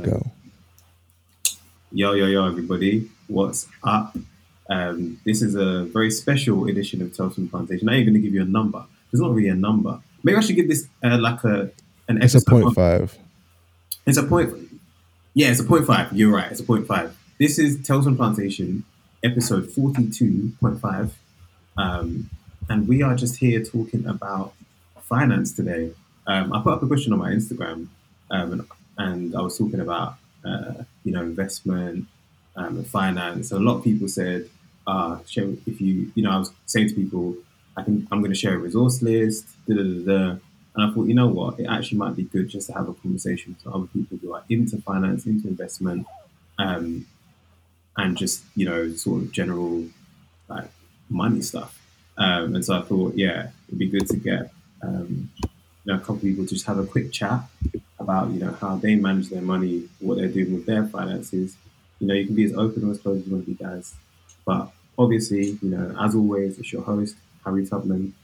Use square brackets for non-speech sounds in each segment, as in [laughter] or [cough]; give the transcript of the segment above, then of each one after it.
go. Yo, yo, yo, everybody. What's up? Um, this is a very special edition of Tales from Plantation. I ain't going to give you a number. There's not really a number. Maybe I should give this uh, like a an It's a point on- five. It's a point. Yeah, it's a point five. You're right. It's a point five. This is Tales from Plantation, episode forty-two point five, um, and we are just here talking about finance today. Um, I put up a question on my Instagram, um, and, and I was talking about uh, you know investment um, and finance. And a lot of people said, uh, if you you know, I was saying to people, I can I'm going to share a resource list. Da, da, da. And I thought, you know what, it actually might be good just to have a conversation with other people who are into finance, into investment, um, and just you know, sort of general like money stuff. Um, and so I thought, yeah, it'd be good to get um, you know a couple of people to just have a quick chat about you know how they manage their money, what they're doing with their finances. You know, you can be as open or as closed as you want to be, guys. But obviously, you know, as always, it's your host Harry Tubman,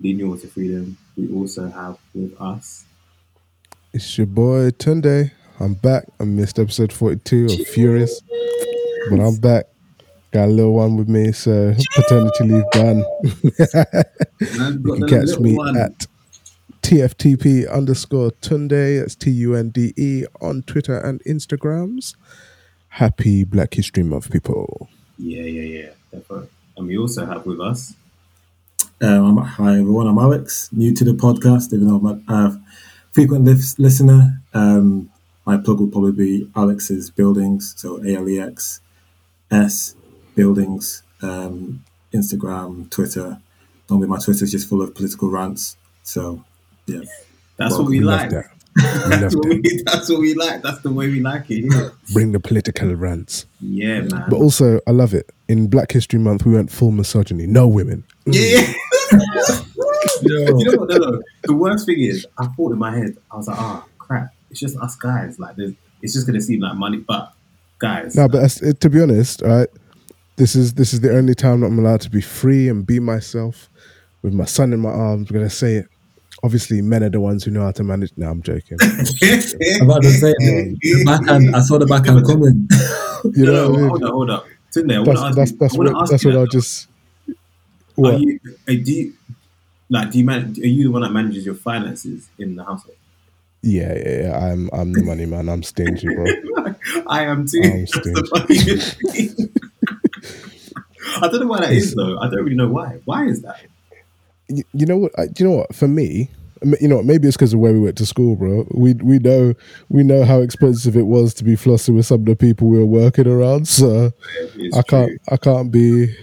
leading you all to freedom. We also have with us It's your boy Tunde. I'm back. I missed episode 42 of Furious, but I'm back. Got a little one with me, so [laughs] paternity leave done. [laughs] you can catch me at TFTP underscore Tunde. That's T U N D E on Twitter and Instagrams. Happy Black History Month, people. Yeah, yeah, yeah. Definitely. And we also have with us Um, hi everyone, I'm Alex, new to the podcast, even though I'm a uh, frequent lis- listener. Um, my plug will probably be Alex's Buildings, so A L E X S Buildings, um, Instagram, Twitter. Normally, my Twitter is just full of political rants. So, yeah, that's Well, what we, We like. that. [laughs] We That's what, we, [laughs] that's what we like. That's the way we like it here. Bring the political rants. Yeah, man. But also, I love it. In Black History Month, we went full misogyny. No women. Yeah, [laughs] yeah. you know what? No, no. The worst thing is, I thought in my head, I was like, ah, crap. It's just us guys. Like, there's, it's just gonna seem like money, but guys, No, but as- to be honest, right, this is this is the only time that I'm allowed to be free and be myself with my son in my arms. I'm gonna say it. Obviously, men are the ones who know how to manage. No, I'm joking. I'm [laughs] about to say, the backhand, I saw the backhand coming. You know, no, what I mean? hold up, hold up. Tunde, I want to that's ask that's you. that's I wanna what ask that's you what I'll though. just. Are you, uh, do you, like, do you man? Are you the one that manages your finances in the household? Yeah, yeah, yeah. I'm I'm the money man. I'm stingy, bro. [laughs] I am too. I'm That's the thing. [laughs] I don't know why that is though. I don't really know why. Why is that? You, you know what? I, do you know what? For me, you know, maybe it's because of where we went to school, bro. We we know we know how expensive it was to be flossing with some of the people we were working around. So It's I can't true. I can't be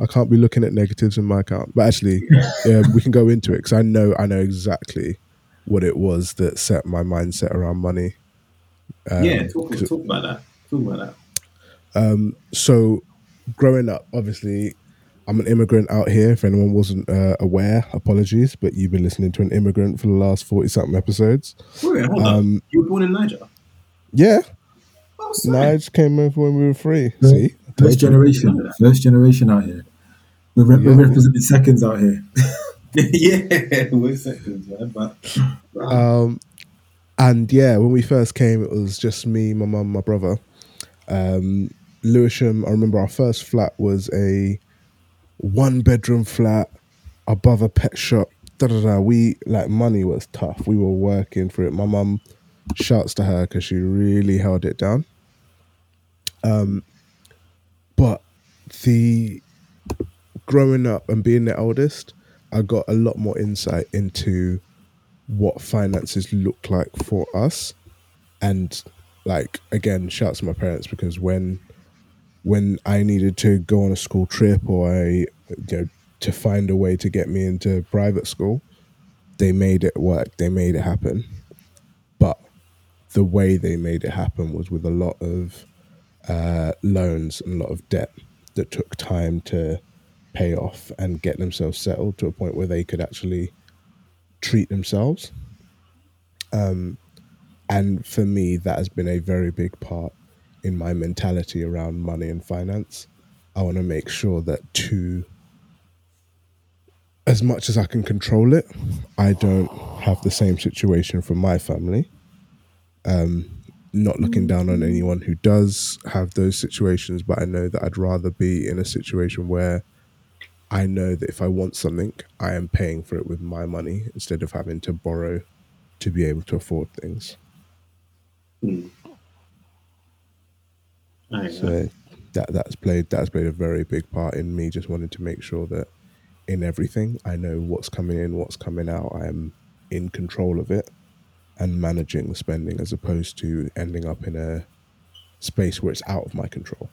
I can't be looking at negatives in my account. But actually, yeah, we can go into it because I know I know exactly what it was that set my mindset around money. Um, yeah, talk, talk about that. Talk about that. Um, so growing up, obviously, I'm an immigrant out here. If anyone wasn't uh, aware, apologies, but you've been listening to an immigrant for the last forty something episodes. Wait, hold Um, up. You were born in Niger. Yeah, Oh, sorry. Nige came over when we were free. Yeah. See, First generation, first generation out here. We're, re- we're representing seconds out here. [laughs] yeah, we're seconds, man. But Um, and yeah, when we first came, it was just me, my mum, my brother. Um, Lewisham, I remember our first flat was a one bedroom flat above a pet shop. Da, da, da. We like money was tough. We were working for it. My mum shouts to her because she really held it down. Um, but the growing up and being the eldest, I got a lot more insight into what finances look like for us and like again shouts to my parents because when when i needed to go on a school trip or i you know to find a way to get me into private school they made it work they made it happen but the way they made it happen was with a lot of uh, loans and a lot of debt that took time to pay off and get themselves settled to a point where they could actually treat themselves. Um, and for me, that has been a very big part in my mentality around money and finance. I want to make sure that to as much as I can control it, I don't have the same situation for my family. Um, not looking down on anyone who does have those situations, but I know that I'd rather be in a situation where I know that if I want something, I am paying for it with my money instead of having to borrow to be able to afford things. Mm. I, So that that's played that's played a very big part in me just wanting to make sure that in everything I know what's coming in, what's coming out. I am in control of it and managing the spending as opposed to ending up in a space where it's out of my control.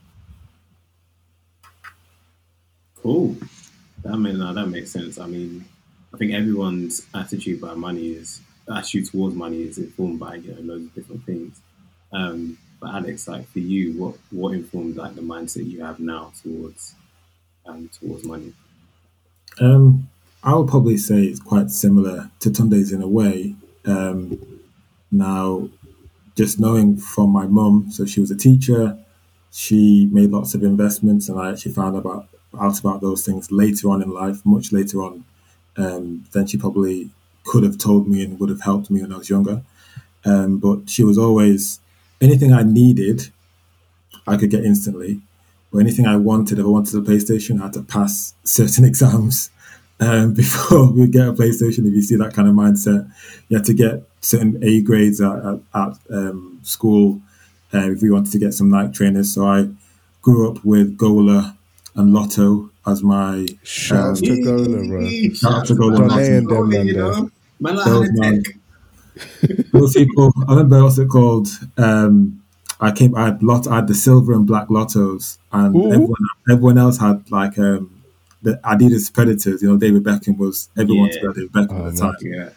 Cool. That mean no, that makes sense. I mean, I think everyone's attitude by money is attitude towards money is informed by you know loads of different things. Um, but Alex, like for you, what what informed like the mindset you have now towards um towards money? Um, I would probably say it's quite similar to Tunde's in a way. Um, now, just knowing from my mum, so she was a teacher, she made lots of investments, and I actually found about out about those things later on in life, much later on um, than she probably could have told me and would have helped me when I was younger. Um, but she was always anything I needed, I could get instantly. Or anything I wanted, if I wanted a PlayStation, I had to pass certain [laughs] exams um, [laughs] before we get a PlayStation. If you see that kind of mindset, you had to get certain A grades at, at, at um, school uh, if we wanted to get some night trainers. So I grew up with Gola and Lotto as my Shouts um, to Gola, bro. Shout out to Gola. Don't Martin. they and them, man, you though. know, man, like Those high man. tech. Those people. I remember what's it called? Um, I came. I had lot. I had the silver and black lottos, and Ooh. everyone everyone else had like um, the Adidas Predators. You know, David Beckham was everyone Yeah. wanted David Beckham Oh, at the time, Yeah.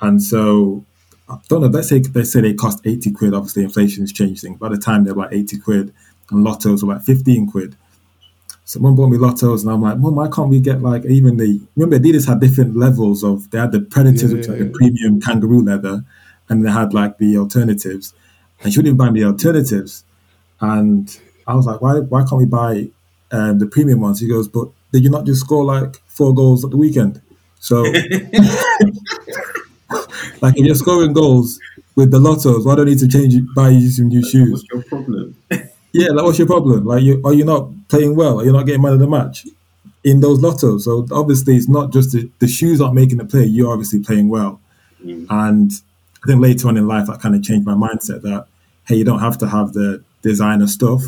and so I don't know. Let's say they say they cost eighty quid. Obviously, inflation has changed things. By the time they're like eighty quid, and lottos were like fifteen quid. So mum bought me lottos, and I'm like, Mum, why can't we get like even the? Remember, Adidas had different levels of. They had the Predators, Yeah, which yeah, like a yeah. premium kangaroo leather, and they had like the alternatives. And she wouldn't buy me the alternatives, and I was like, why? Why can't we buy um, the premium ones? He goes, but did you not just score like four goals at the weekend? So, [laughs] like, if you're scoring goals with the lottos, why don't you need to change? Buy you some new shoes? What's your problem? [laughs] Yeah, like what's your problem? Like, you are you not playing well? Are you not getting man of the match in those lottos? So obviously, it's not just the, the shoes aren't making the play. You're obviously playing well, Mm. and I think later on in life, that kind of changed my mindset. That hey, you don't have to have the designer stuff.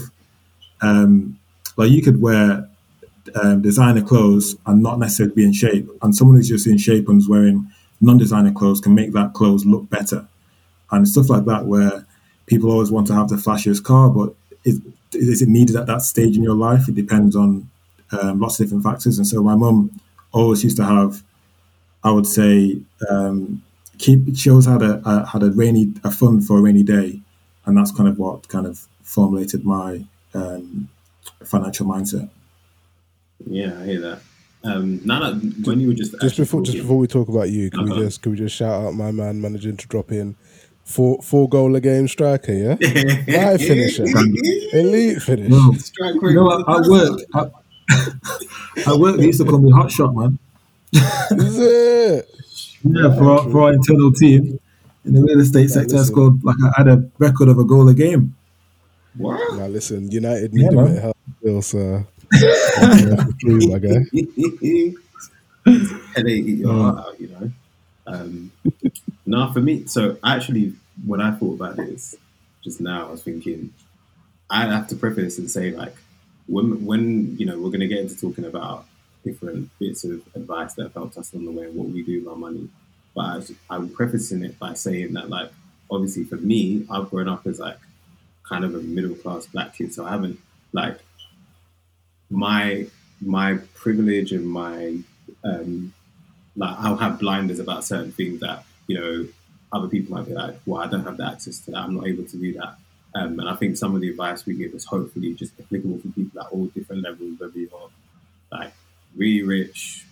Um, like you could wear um, designer clothes and not necessarily be in shape, and someone who's just in shape and is wearing non-designer clothes can make that clothes look better, and stuff like that. Where people always want to have the flashiest car, but is, is it needed at that stage in your life? It depends on um, lots of different factors. And so my mum always used to have, I would say, um, keep. She always had a, a had a rainy a fund for a rainy day, and that's kind of what kind of formulated my um, financial mindset. Yeah, I hear that. Um, now that when you were just Just actually before just before we talk about you, can we Uh-huh. just can we just shout out my man managing to drop in four four goal a game striker, yeah? [laughs] Right finisher. [laughs] Elite finish. No, Strike you know, was at the work, at, [laughs] at work, they used to call me hot shot, man. Is it? Yeah, for our, for our internal team in the real estate sector, I scored like I had a record of a goal a game. What? Now listen, United Yeah, need a man. bit of help still, so that's true, my guy. and they eat your heart you know. Mm. Um, now, for me, so actually, when I thought about this just now, I was thinking I have to preface and say, like, when when you know we're going to get into talking about different bits of advice that have helped us on the way and what we do with our money, but I, I'm prefacing it by saying that, like, obviously for me, I've grown up as like kind of a middle class black kid, so I haven't like my my privilege and my um, like I'll have blinders about certain things that you know other people might be like, well, I don't have the access to that. I'm not able to do that. Um, and I think some of the advice we give is hopefully just applicable for people at all different levels, whether you're like really rich,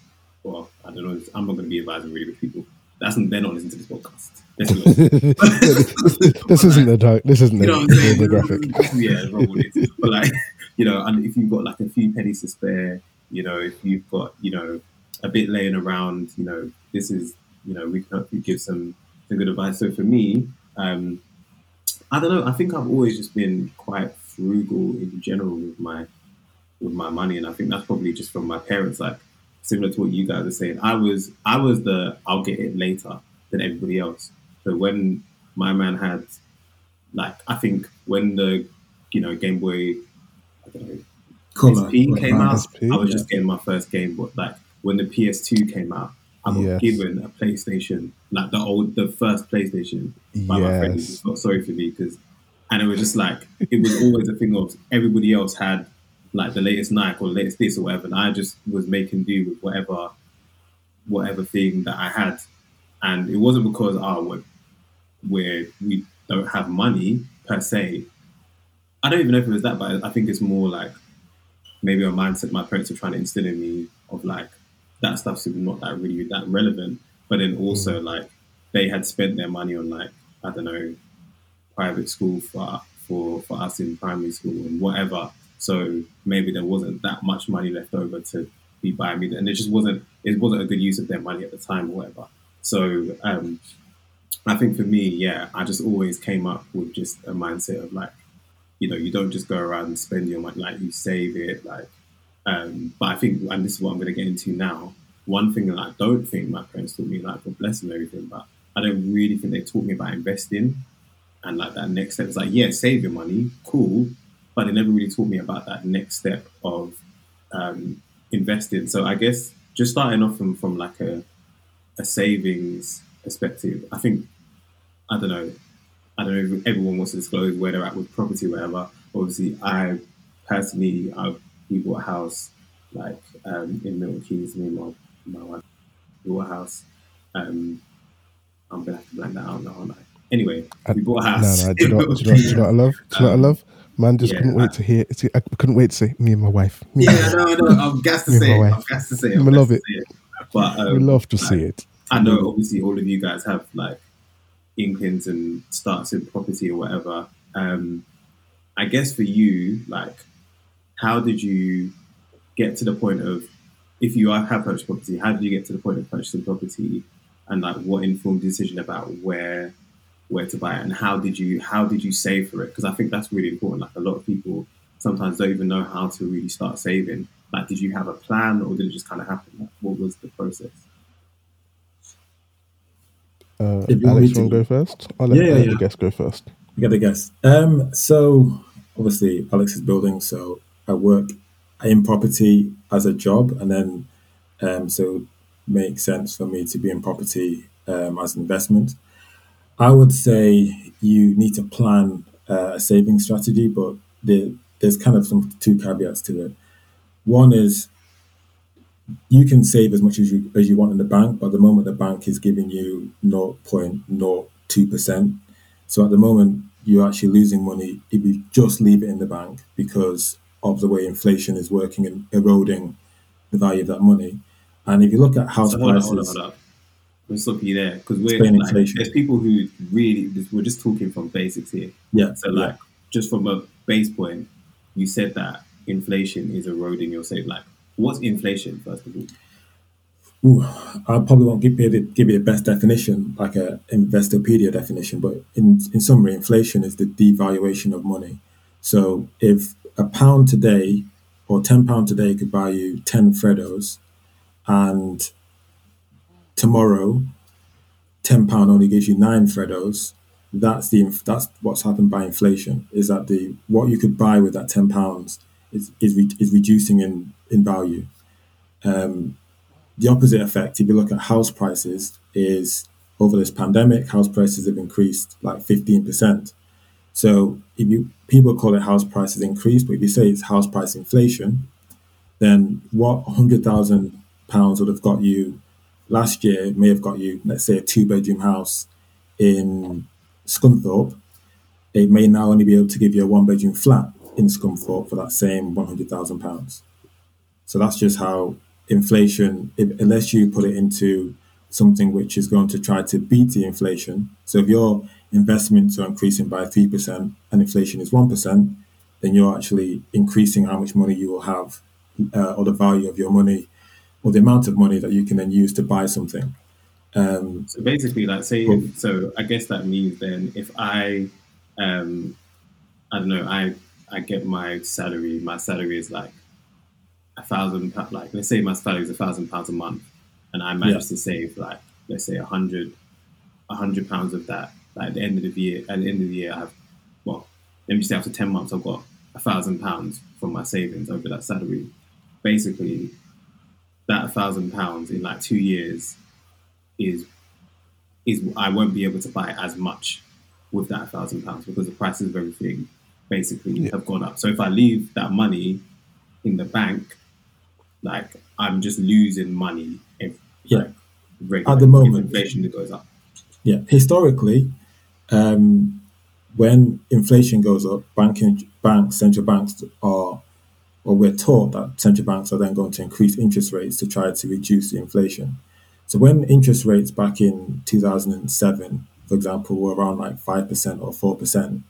or I don't know. I'm not going to be advising really rich people. That's they're not listening to this podcast. Let's be honest. this isn't the dark. This isn't the, You know the graphic. [laughs] yeah, wrong with it. But like, [laughs] you know, and if you've got like a few pennies to spare, you know, if you've got, you know, a bit laying around, you know, this is, you know, we can hopefully give some some good advice. So for me, um, I don't know. I think I've always just been quite frugal in general with my with my money, and I think that's probably just from my parents. Like similar to what you guys are saying, I was I was the I'll get it later than everybody else. So when my man had like I think when the you know Game Boy I don't know Colour, SP like came out, SP, I was yeah. just getting my first game. But like when the PS2 came out, I got Yes. given a PlayStation, like the old, the first PlayStation by my friend. He Yes. felt sorry for me because, and it was just like it was always a thing of everybody else had like the latest Nike or the latest this or whatever, and I just was making do with whatever, whatever thing that I had, and it wasn't because oh we're, we're we don't have money per se. I don't even know if it was that, but I think it's more like maybe a mindset my parents are trying to instill in me of like that stuff's not that really that relevant. But then also like they had spent their money on like I don't know private school for for for us in primary school and whatever. So maybe there wasn't that much money left over to be buying me, and it just wasn't it wasn't a good use of their money at the time or whatever. So um, I think for me, yeah, I just always came up with just a mindset of like you know, you don't just go around and spend your money, like you save it, like. Um, but I think, and this is what I'm going to get into now. One thing that I don't think my parents taught me, like God bless them, everything, but I don't really think they taught me about investing. And like that next step is like, yeah, save your money, cool, but they never really taught me about that next step of um, investing. So I guess just starting off from from like a a savings perspective, I think I don't know. I don't know if everyone wants to disclose where they're at with property, whatever. Obviously, I personally, I, we bought a house like um, in Milton Keynes. Me and my, my wife we bought a house. Um, I'm gonna have to blank that out now, aren't I? Anyway, we bought a house. no. [laughs] Do you know, do you know, do you know what I love? Do you know what I love? Man, just yeah, couldn't wait I- to hear. I couldn't wait to say me and my wife. Me yeah, no, no, I'm gassed to say it. I'm gassed to say it. We I'm love it. it. But um, we love to like, see it. I know obviously all of you guys have like inklings and starts in property or whatever. Um, I guess for you, like, how did you get to the point of if you are, have purchased property? How did you get to the point of purchasing property, and like what informed the decision about where where to buy it, and how did you how did you save for it? Because I think that's really important. Like a lot of people sometimes don't even know how to really start saving. Like, did you have a plan, or did it just kind of happen? Like, what was the process? Uh, If you want Alex, me to- want to go first? I'll let, Yeah, yeah, let yeah. the guest go first. I get the guess. Um, so obviously Alex is building, so I work in property as a job, and then um, so it makes sense for me to be in property um, as an investment. I would say you need to plan uh, a saving strategy, but the, there's kind of some two caveats to it. One is you can save as much as you as you want in the bank, but at the moment the bank is giving you 0.02 percent. So at the moment, you're actually losing money if you just leave it in the bank because of the way inflation is working and eroding the value of that money. And if you look at house So hold on, prices, hold on, hold on. We'll stop you there because we're like, inflation. there's people who really we're just talking from basics here. yeah, So yeah. like just from a base point, you said that inflation is eroding your savings. Like, what's inflation first of all? Ooh, I probably won't give you the, give you the best definition, like a Investopedia definition, but in, in summary, inflation is the devaluation of money. So if a pound today or ten pound today could buy you ten Freddos, and tomorrow ten pound only gives you nine Freddos, that's the that's what's happened by inflation. Is that the what you could buy with that ten pounds is is, re- is reducing in in value. Um, the opposite effect, if you look at house prices, is over this pandemic, house prices have increased like 15%. So if you people call it house prices increase, but if you say it's house price inflation, then what hundred thousand pounds would have got you last year may have got you, let's say, a two bedroom house in Scunthorpe. It may now only be able to give you a one bedroom flat in Scunthorpe for that same one hundred thousand pounds. So that's just how inflation, if, unless you put it into something which is going to try to beat the inflation. So if your investments are increasing by 3% and inflation is 1%, then you're actually increasing how much money you will have uh, or the value of your money or the amount of money that you can then use to buy something. Um, So basically, like say, Cool. so I guess that means then if I um, I don't know. I I get my salary. My salary is like a thousand. Like let's say my salary is a thousand pounds a month, and I manage yeah. to save like let's say a hundred, a hundred pounds of that. Like at the end of the year, at the end of the year, I have well, let me say after ten months, I've got a thousand pounds from my savings over that salary. Basically, that thousand pounds in like two years is is I won't be able to buy as much with that thousand pounds because the prices of everything basically yeah. have gone up. So if I leave that money in the bank, like I'm just losing money if yeah. Like, at the moment inflation goes up. Yeah, historically, um, when inflation goes up, banking banks, central banks are, or we're taught that central banks are then going to increase interest rates to try to reduce the inflation. So when interest rates back in 2007, for example, were around like 5% or 4%,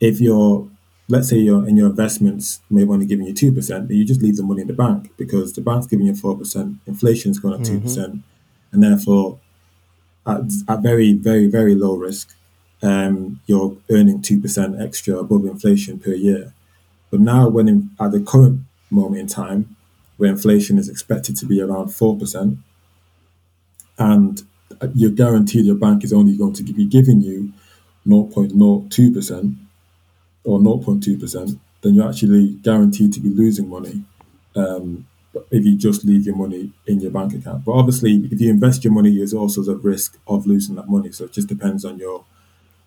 if you're, let's say you're in your investments, maybe only giving you 2%, you just leave the money in the bank because the bank's giving you 4%, inflation's going up mm-hmm. 2%, and therefore at, at very, very, very low risk, um, you're earning 2% extra above inflation per year. But now, when in, at the current moment in time, where inflation is expected to be around 4%, and you're guaranteed your bank is only going to be giving you 0.02% or 0.2%, then you're actually guaranteed to be losing money um, if you just leave your money in your bank account. But obviously, if you invest your money, there's also the risk of losing that money. So it just depends on your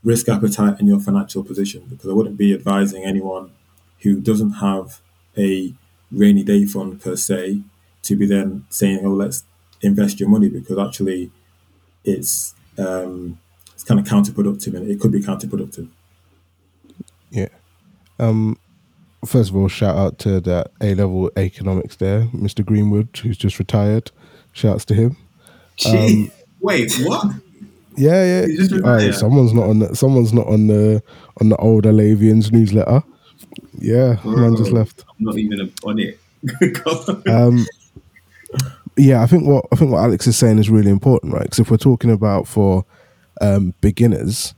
risk appetite and your financial position. Because I wouldn't be advising anyone who doesn't have a rainy day fund per se to be then saying, "Oh, let's invest your money," because actually, it's um, it's kind of counterproductive, and it could be counterproductive. Yeah. Um, first of all, shout out to that A level economics there, Mr. Greenwood, who's just retired. Shouts to him. Um, Wait, what? Yeah, yeah. All right, someone's not on the, someone's not on the on the old Alavians newsletter. Yeah, Bro, man just left. I'm not even on it. [laughs] um, yeah, I think what I think what Alex is saying is really important, right? Because if we're talking about for um, beginners,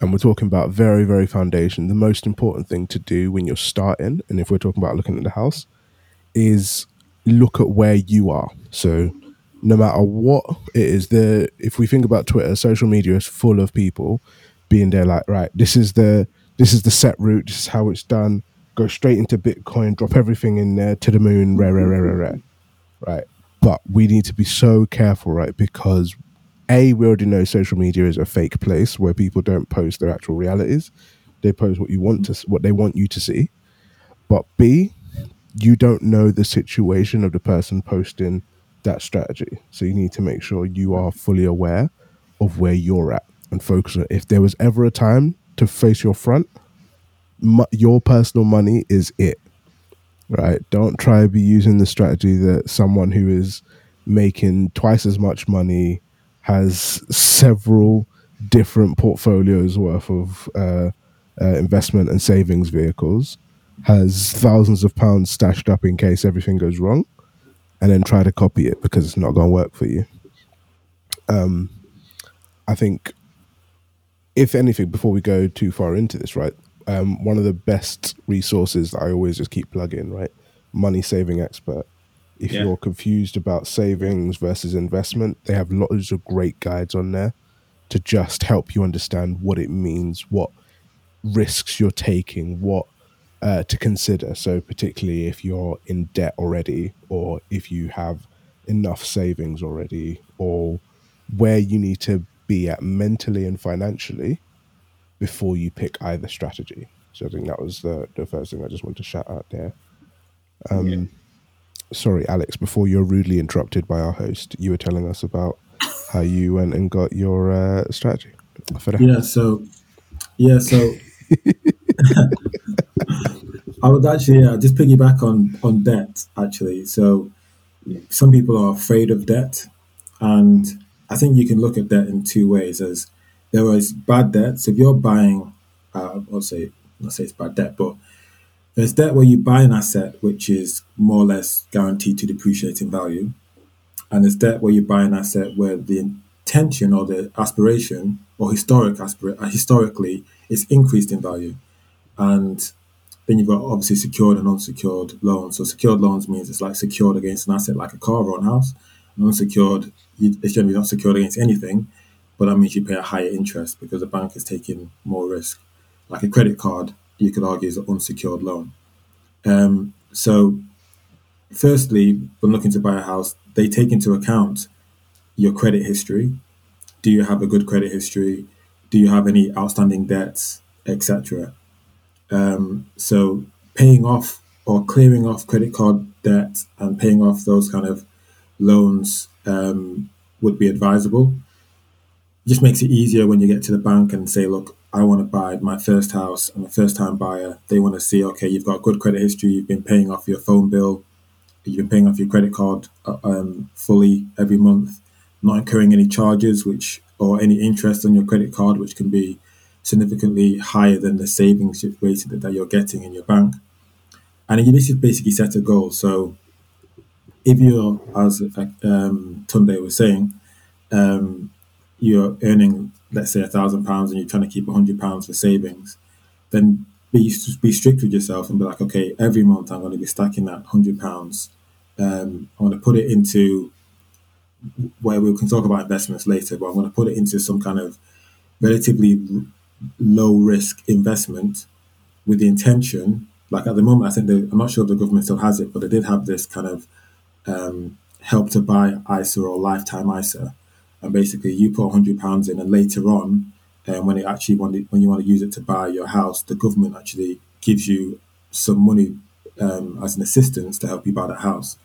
and we're talking about very, very foundation, the most important thing to do when you're starting, and if we're talking about looking at the house, is look at where you are. So no matter what it is, the if we think about Twitter, social media is full of people being there like, right, this is the this is the set route, this is how it's done. Go straight into Bitcoin, drop everything in there to the moon, rare, rare, rare, rare, rare. Right. But we need to be so careful, right? Because a, we already know social media is a fake place where people don't post their actual realities. They post what you want to, what they want you to see. But B, you don't know the situation of the person posting that strategy. So you need to make sure you are fully aware of where you're at and focus on. If there was ever a time to face your front, your personal money is it. Right? Don't try to be using the strategy that someone who is making twice as much money has several different portfolios worth of uh, uh, investment and savings vehicles, has thousands of pounds stashed up in case everything goes wrong, and then try to copy it because it's not going to work for you. Um, I think, if anything, before we go too far into this, right, um, one of the best resources that I always just keep plugging, right, money saving expert if yeah. you're confused about savings versus investment, they have lots of great guides on there to just help you understand what it means, what risks you're taking, what uh, to consider. So, particularly if you're in debt already, or if you have enough savings already, or where you need to be at mentally and financially before you pick either strategy. So, I think that was the, the first thing I just want to shout out there. Um, yeah sorry, Alex, before you're rudely interrupted by our host, you were telling us about how you went and got your uh, strategy. Yeah, so yeah, so [laughs] I would actually uh, just piggyback on on debt. Actually, so some people are afraid of debt, and I think you can look at debt in two ways. As there is bad debt. So if you're buying, uh, I'll say, not say it's bad debt, but there's debt where you buy an asset which is more or less guaranteed to depreciate in value, and there's debt where you buy an asset where the intention or the aspiration or historic aspir- uh, historically it's increased in value and then you've got obviously secured and unsecured loans so secured loans means it's like secured against an asset like a car or a house and unsecured it's generally not secured against anything but that means you pay a higher interest because the bank is taking more risk like a credit card you could argue is an unsecured loan um, so firstly when looking to buy a house they take into account your credit history. Do you have a good credit history? Do you have any outstanding debts, etc.? Um, so paying off or clearing off credit card debt and paying off those kind of loans um, would be advisable. It just makes it easier when you get to the bank and say, look, I want to buy my first house. I'm a first time buyer. They want to see, okay, you've got a good credit history. You've been paying off your phone bill. You've been paying off your credit card uh, um, fully every month not incurring any charges which or any interest on your credit card, which can be significantly higher than the savings rate that you're getting in your bank. And you need to basically set a goal. So if you're, as um, Tunde was saying, um, you're earning, let's say, a thousand pounds and you're trying to keep a hundred pounds for savings, then be be strict with yourself and be like, okay, every month I'm going to be stacking that hundred pounds. Um, I'm going to put it into where we can talk about investments later, but I'm going to put it into some kind of relatively low risk investment with the intention. Like at the moment, I think they, I'm not sure if the government still has it, but they did have this kind of um, help to buy ISA or lifetime ISA, and basically you put hundred pounds in, and later on, um, when it actually it, when you want to use it to buy your house, the government actually gives you some money um, as an assistance to help you buy that house.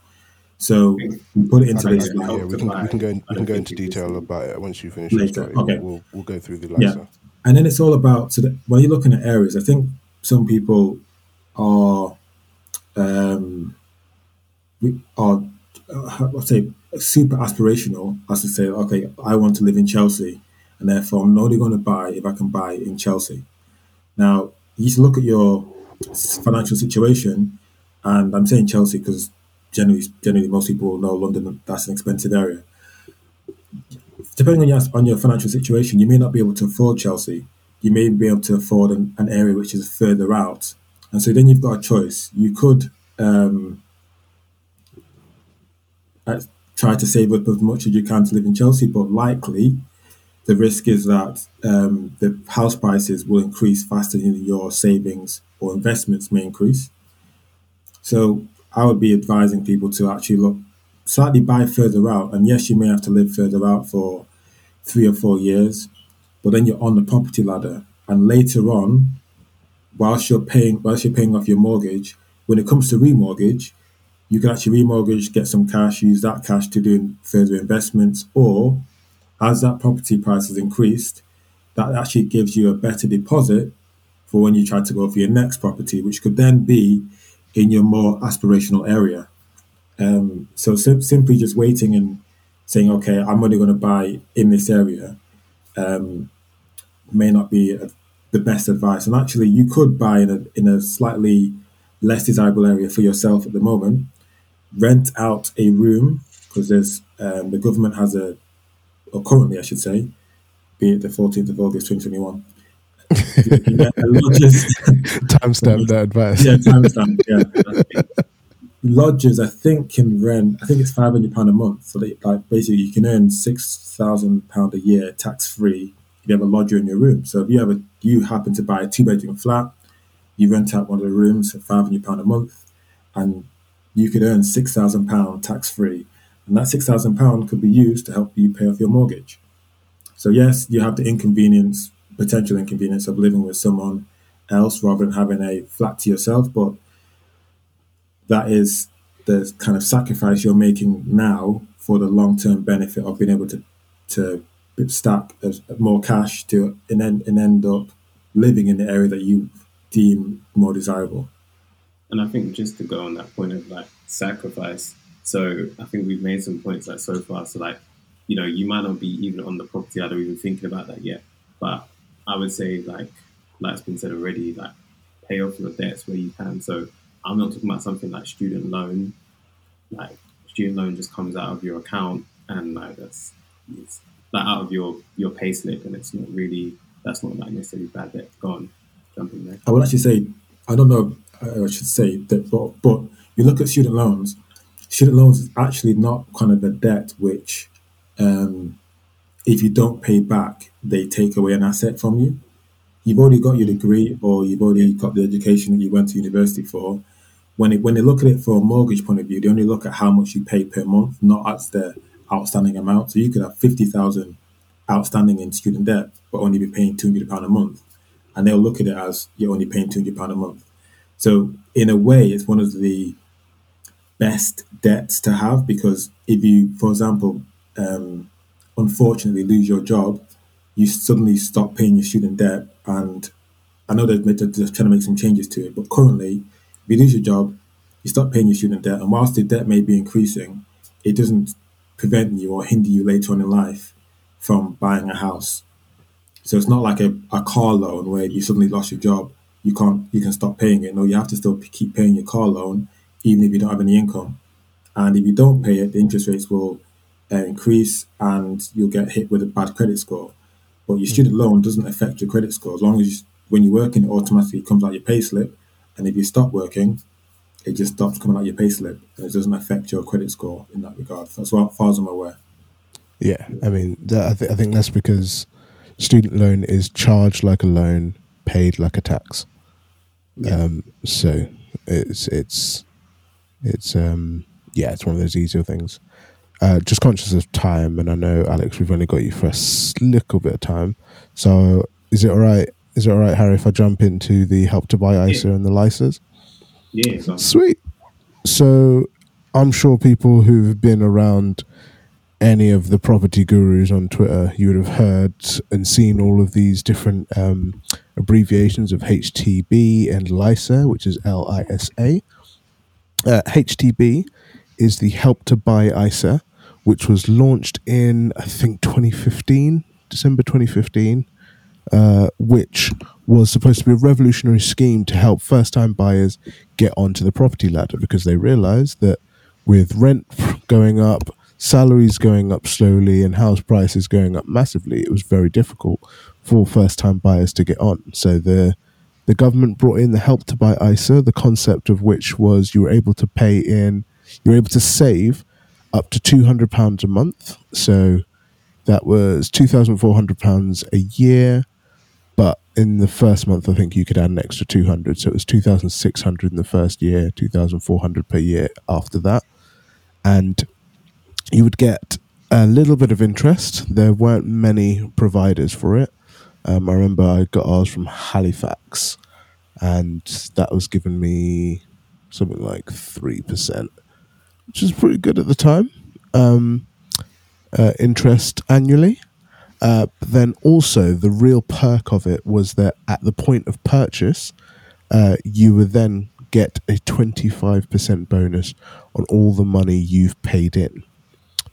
So we put it into this. Yeah, yeah, we can we can go in, we can go into detail about it once you finish. Later, okay. We'll we'll go through the yeah. And then it's all about so that when you're looking at areas, I think some people are um are uh, let's say super aspirational as to say, okay, I want to live in Chelsea, and therefore I'm only going to buy if I can buy in Chelsea. Now you to look at your financial situation, and I'm saying Chelsea because generally, generally most people know London. That's an expensive area. Depending on your on your financial situation, you may not be able to afford Chelsea. You may be able to afford an, an area which is further out, and so then you've got a choice. You could um, try to save up as much as you can to live in Chelsea, but likely the risk is that um, the house prices will increase faster than your savings or investments may increase. So I would be advising people to actually look slightly buy further out. And yes, you may have to live further out for three or four years, but then you're on the property ladder. And later on, whilst you're paying whilst you're paying off your mortgage, when it comes to remortgage, you can actually remortgage, get some cash, use that cash to do further investments, or as that property price has increased, that actually gives you a better deposit for when you try to go for your next property, which could then be in your more aspirational area. Um, so sim- simply just waiting and saying, okay, I'm only going to buy in this area um, may not be a, the best advice. And actually, you could buy in a, in a slightly less desirable area for yourself at the moment, rent out a room because there's um, the government has a, or currently I should say, be it the 14th of August 2021, lodges. [laughs] timestamp that advice. Yeah, timestamp. Yeah. [laughs] lodges, I think, can rent. I think it's five hundred pound a month. So they, like basically, you can earn six thousand pound a year tax free if you have a lodger in your room. So if you have a, you happen to buy a two bedroom flat, you rent out one of the rooms for five hundred pound a month, and you could earn six thousand pound tax free, and that six thousand pound could be used to help you pay off your mortgage. So yes, you have the inconvenience potential inconvenience of living with someone else rather than having a flat to yourself. But that is the kind of sacrifice you're making now for the long term benefit of being able to to stack more cash to and end, and end up living in the area that you deem more desirable. And I think just to go on that point of like sacrifice, so I think we've made some points like so far. So like, you know, you might not be even on the property ladder even thinking about that yet, but I would say like like it's been said already, like pay off your debts where you can. So I'm not talking about something like student loan. Like student loan just comes out of your account and like that's like out of your your pay slip, and it's not really that's not like necessarily bad debt. gone on, jump in there. I would actually say I don't know. I should say that, but but you look at student loans. Student loans is actually not kind of the debt which, um, if you don't pay back, they take away an asset from you. You've already got your degree, or you've already got the education that you went to university for. When it, when they look at it from a mortgage point of view, they only look at how much you pay per month, not at the outstanding amount. So you could have fifty thousand outstanding in student debt, but only be paying two hundred pound a month, and they'll look at it as you're only paying two hundred pound a month. So in a way, it's one of the best debts to have because if you, for example, um, unfortunately lose your job, you suddenly stop paying your student debt. And I know they're, they're trying to make some changes to it, but currently, if you lose your job, you stop paying your student debt, and whilst the debt may be increasing, it doesn't prevent you or hinder you later on in life from buying a house. So it's not like a, a car loan where you suddenly lost your job, you can't you can stop paying it. No, you have to still keep paying your car loan even if you don't have any income. And if you don't pay it, the interest rates will uh, increase and you'll get hit with a bad credit score. But your student loan doesn't affect your credit score as long as you, when you're working, it automatically comes out your pay slip. And if you stop working, it just stops coming out your pay slip and it doesn't affect your credit score in that regard. That's as far as I'm aware. Yeah, I mean, that, I, th- I think that's because student loan is charged like a loan, paid like a tax. Yeah. Um, so it's it's it's um yeah, it's one of those easier things. Uh, just conscious of time, and I know Alex, we've only got you for a little bit of time. So is it all right? Is it all right, Harry, if I jump into the help to buy ISA and the LISAs? Yeah. Sweet. So I'm sure people who've been around any of the property gurus on Twitter, you would have heard and seen all of these different um, abbreviations of HTB and LISA, which is L I S A. Uh, HTB is the Help to Buy ISA, which was launched in, I think, 2015, December 2015 uh, which was supposed to be a revolutionary scheme to help first time buyers get onto the property ladder because they realized that with rent going up, salaries going up slowly, and house prices going up massively, it was very difficult for first time buyers to get on. So the the government brought in the help to buy ISA, the concept of which was you were able to pay in, you were able to save up to two hundred pounds a month. So that was two thousand four hundred pounds a year but in the first month i think you could add an extra 200 so it was 2600 in the first year 2400 per year after that. And you would get a little bit of interest. There weren't many providers for it. Um, i remember i got ours from halifax and that was giving me something like 3% which is pretty good at the time. Um, uh, interest annually uh, but then also the real perk of it was that at the point of purchase, uh, you would then get a 25% bonus on all the money you've paid in.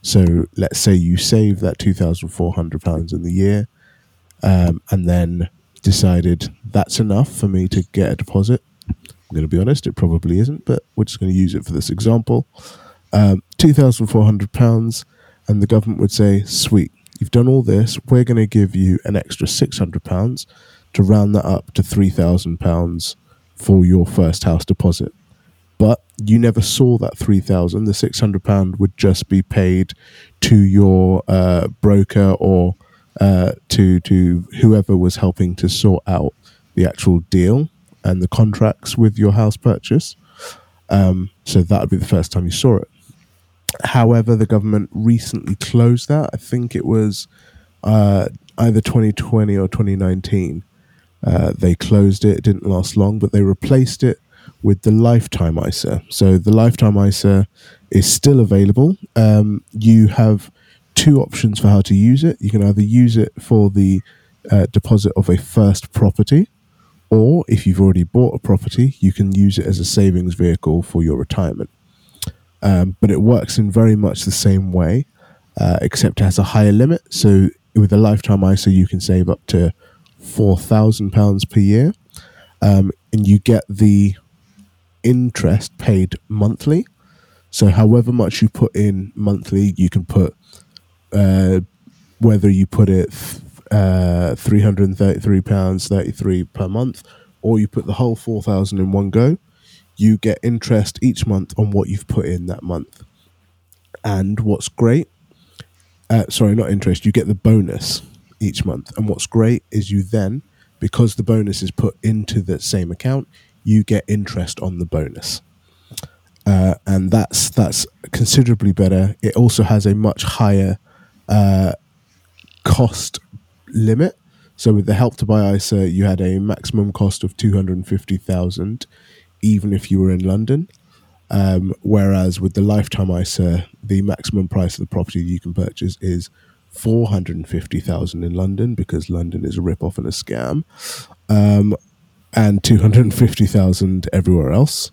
So let's say you save that £2,400 in the year um, and then decided that's enough for me to get a deposit. I'm going to be honest, it probably isn't, but we're just going to use it for this example. Um, £2,400, and the government would say, sweet, you've done all this, we're going to give you an extra £600 to round that up to £3,000 for your first house deposit. But you never saw that 3000 The £600 would just be paid to your uh, broker or uh, to, to whoever was helping to sort out the actual deal and the contracts with your house purchase. Um, so that would be the first time you saw it. However, the government recently closed that. I think it was uh, either 2020 or 2019. Uh, they closed it. It didn't last long, but they replaced it with the lifetime ISA. So the lifetime ISA is still available. Um, you have two options for how to use it. You can either use it for the uh, deposit of a first property, or if you've already bought a property, you can use it as a savings vehicle for your retirement um, but it works in very much the same way, uh, except it has a higher limit. So with a lifetime ISA, you can save up to four thousand pounds per year, um, and you get the interest paid monthly. So however much you put in monthly, you can put uh, whether you put it uh, three hundred and thirty three pounds thirty three per month, or you put the whole four thousand in one go, you get interest each month on what you've put in that month. And what's great, uh, sorry, not interest, you get the bonus each month. And what's great is you then, because the bonus is put into the same account, you get interest on the bonus. Uh, and that's that's considerably better. It also has a much higher uh, cost limit. So with the help to buy ISA, you had a maximum cost of two hundred and fifty thousand, even if you were in London. Um, whereas with the lifetime ISA, the maximum price of the property you can purchase is four hundred and fifty thousand in London because London is a rip off and a scam, um, and two hundred and fifty thousand everywhere else.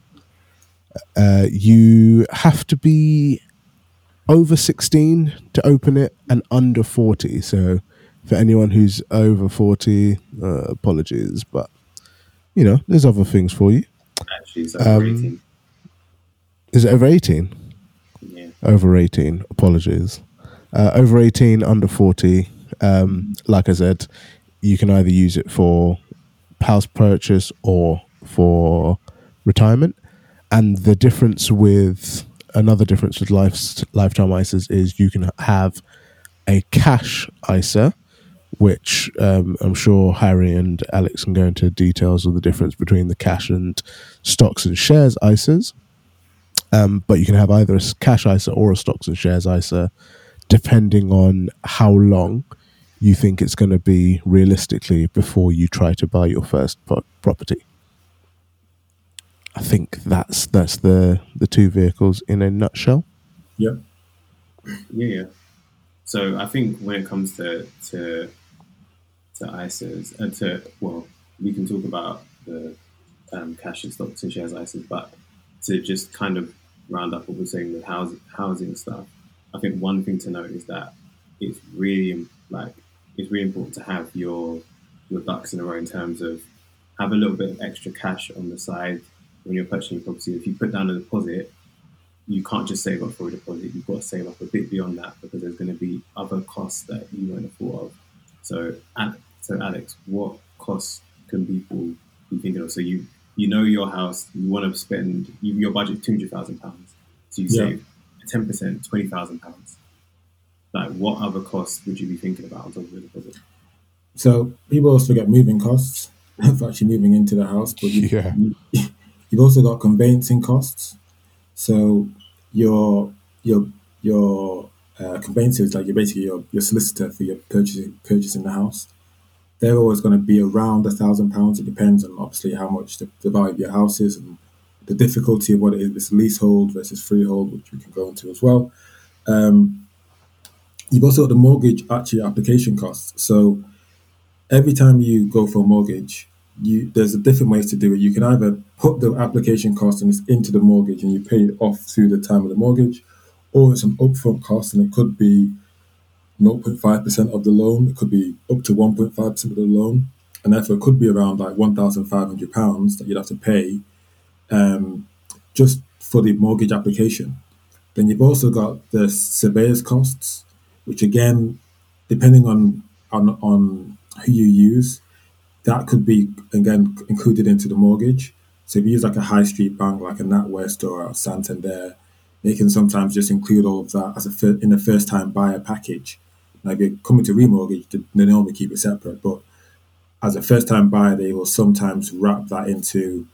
Uh, you have to be over sixteen to open it and under forty. So for anyone who's over forty, uh, apologies, but you know there's other things for you. Actually, it's over Um, 18. Is it over eighteen? Yeah. over 18 apologies uh, over 18 under 40 um, like i said you can either use it for house purchase or for retirement and the difference with another difference with life, lifetime isas is you can have a cash isa which um, i'm sure harry and alex can go into details of the difference between the cash and stocks and shares isas um, but you can have either a cash ISA or a stocks and shares ISA, depending on how long you think it's going to be realistically before you try to buy your first pro- property. I think that's that's the the two vehicles in a nutshell. Yeah. Yeah, yeah. So I think when it comes to to to ISAs and to well, we can talk about the um, cash and stocks and shares ISAs, but to just kind of round up what we're saying with housing housing stuff, I think one thing to note is that it's really like it's really important to have your your ducks in a row in terms of have a little bit of extra cash on the side when you're purchasing property. If you put down a deposit, you can't just save up for a deposit. You've got to save up a bit beyond that because there's going to be other costs that you won't have thought of. So, so Alex, what costs can people be thinking of? So you you know your house, you want to spend you, your budget two hundred thousand pounds, so you Yeah. save ten percent, twenty thousand pounds. Like, what other costs would you be thinking about on top of the deposit? So people also get moving costs [laughs] for actually moving into the house, but you, [laughs] Yeah. [laughs] you've also got conveyancing costs. So your your your uh, conveyancer is like you're basically your, your solicitor for your purchasing purchasing the house. They're always going to be around a thousand pounds. It depends on obviously how much the, the value of your house is and the difficulty of what it is. It's leasehold versus freehold, which we can go into as well. Um, you've also got the mortgage actually application costs. So every time you go for a mortgage, you there's a different ways to do it. You can either put the application cost and it's into the mortgage and you pay it off through the time of the mortgage, or it's an upfront cost and it could be 0.5% of the loan, it could be up to 1.5% of the loan, and therefore it could be around like £1,500 that you'd have to pay um, just for the mortgage application. Then you've also got the surveyor's costs, which again, depending on on, on who you use, that could be again included into the mortgage. So if you use like a high street bank like a NatWest or a Santander, they can sometimes just include all of that as a fir- in a first time buyer package. Now if you're coming to remortgage, they normally keep it separate, but as a first time buyer, they will sometimes wrap that into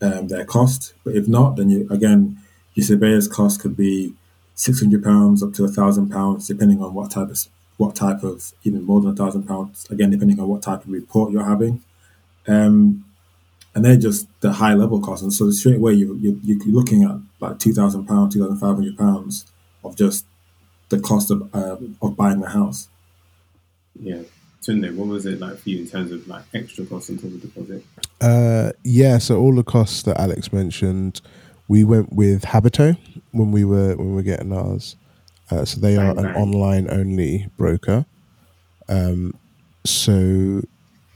um, their cost. But if not, then you again your surveyor's cost could be six hundred pounds up to a thousand pounds, depending on what type of what type of even more than a thousand pounds. Again, depending on what type of report you're having, um, and they're just the high level costs. And so straight away you, you you're looking at like two thousand pounds, two thousand five hundred pounds of just the cost of uh, of buying the house. Yeah. Tunde, what was it like for you in terms of like extra costs on top of deposit? Uh, yeah, so all the costs that Alex mentioned, we went with Habito when we were when we were getting ours. Uh, so they are an online only broker. Um, so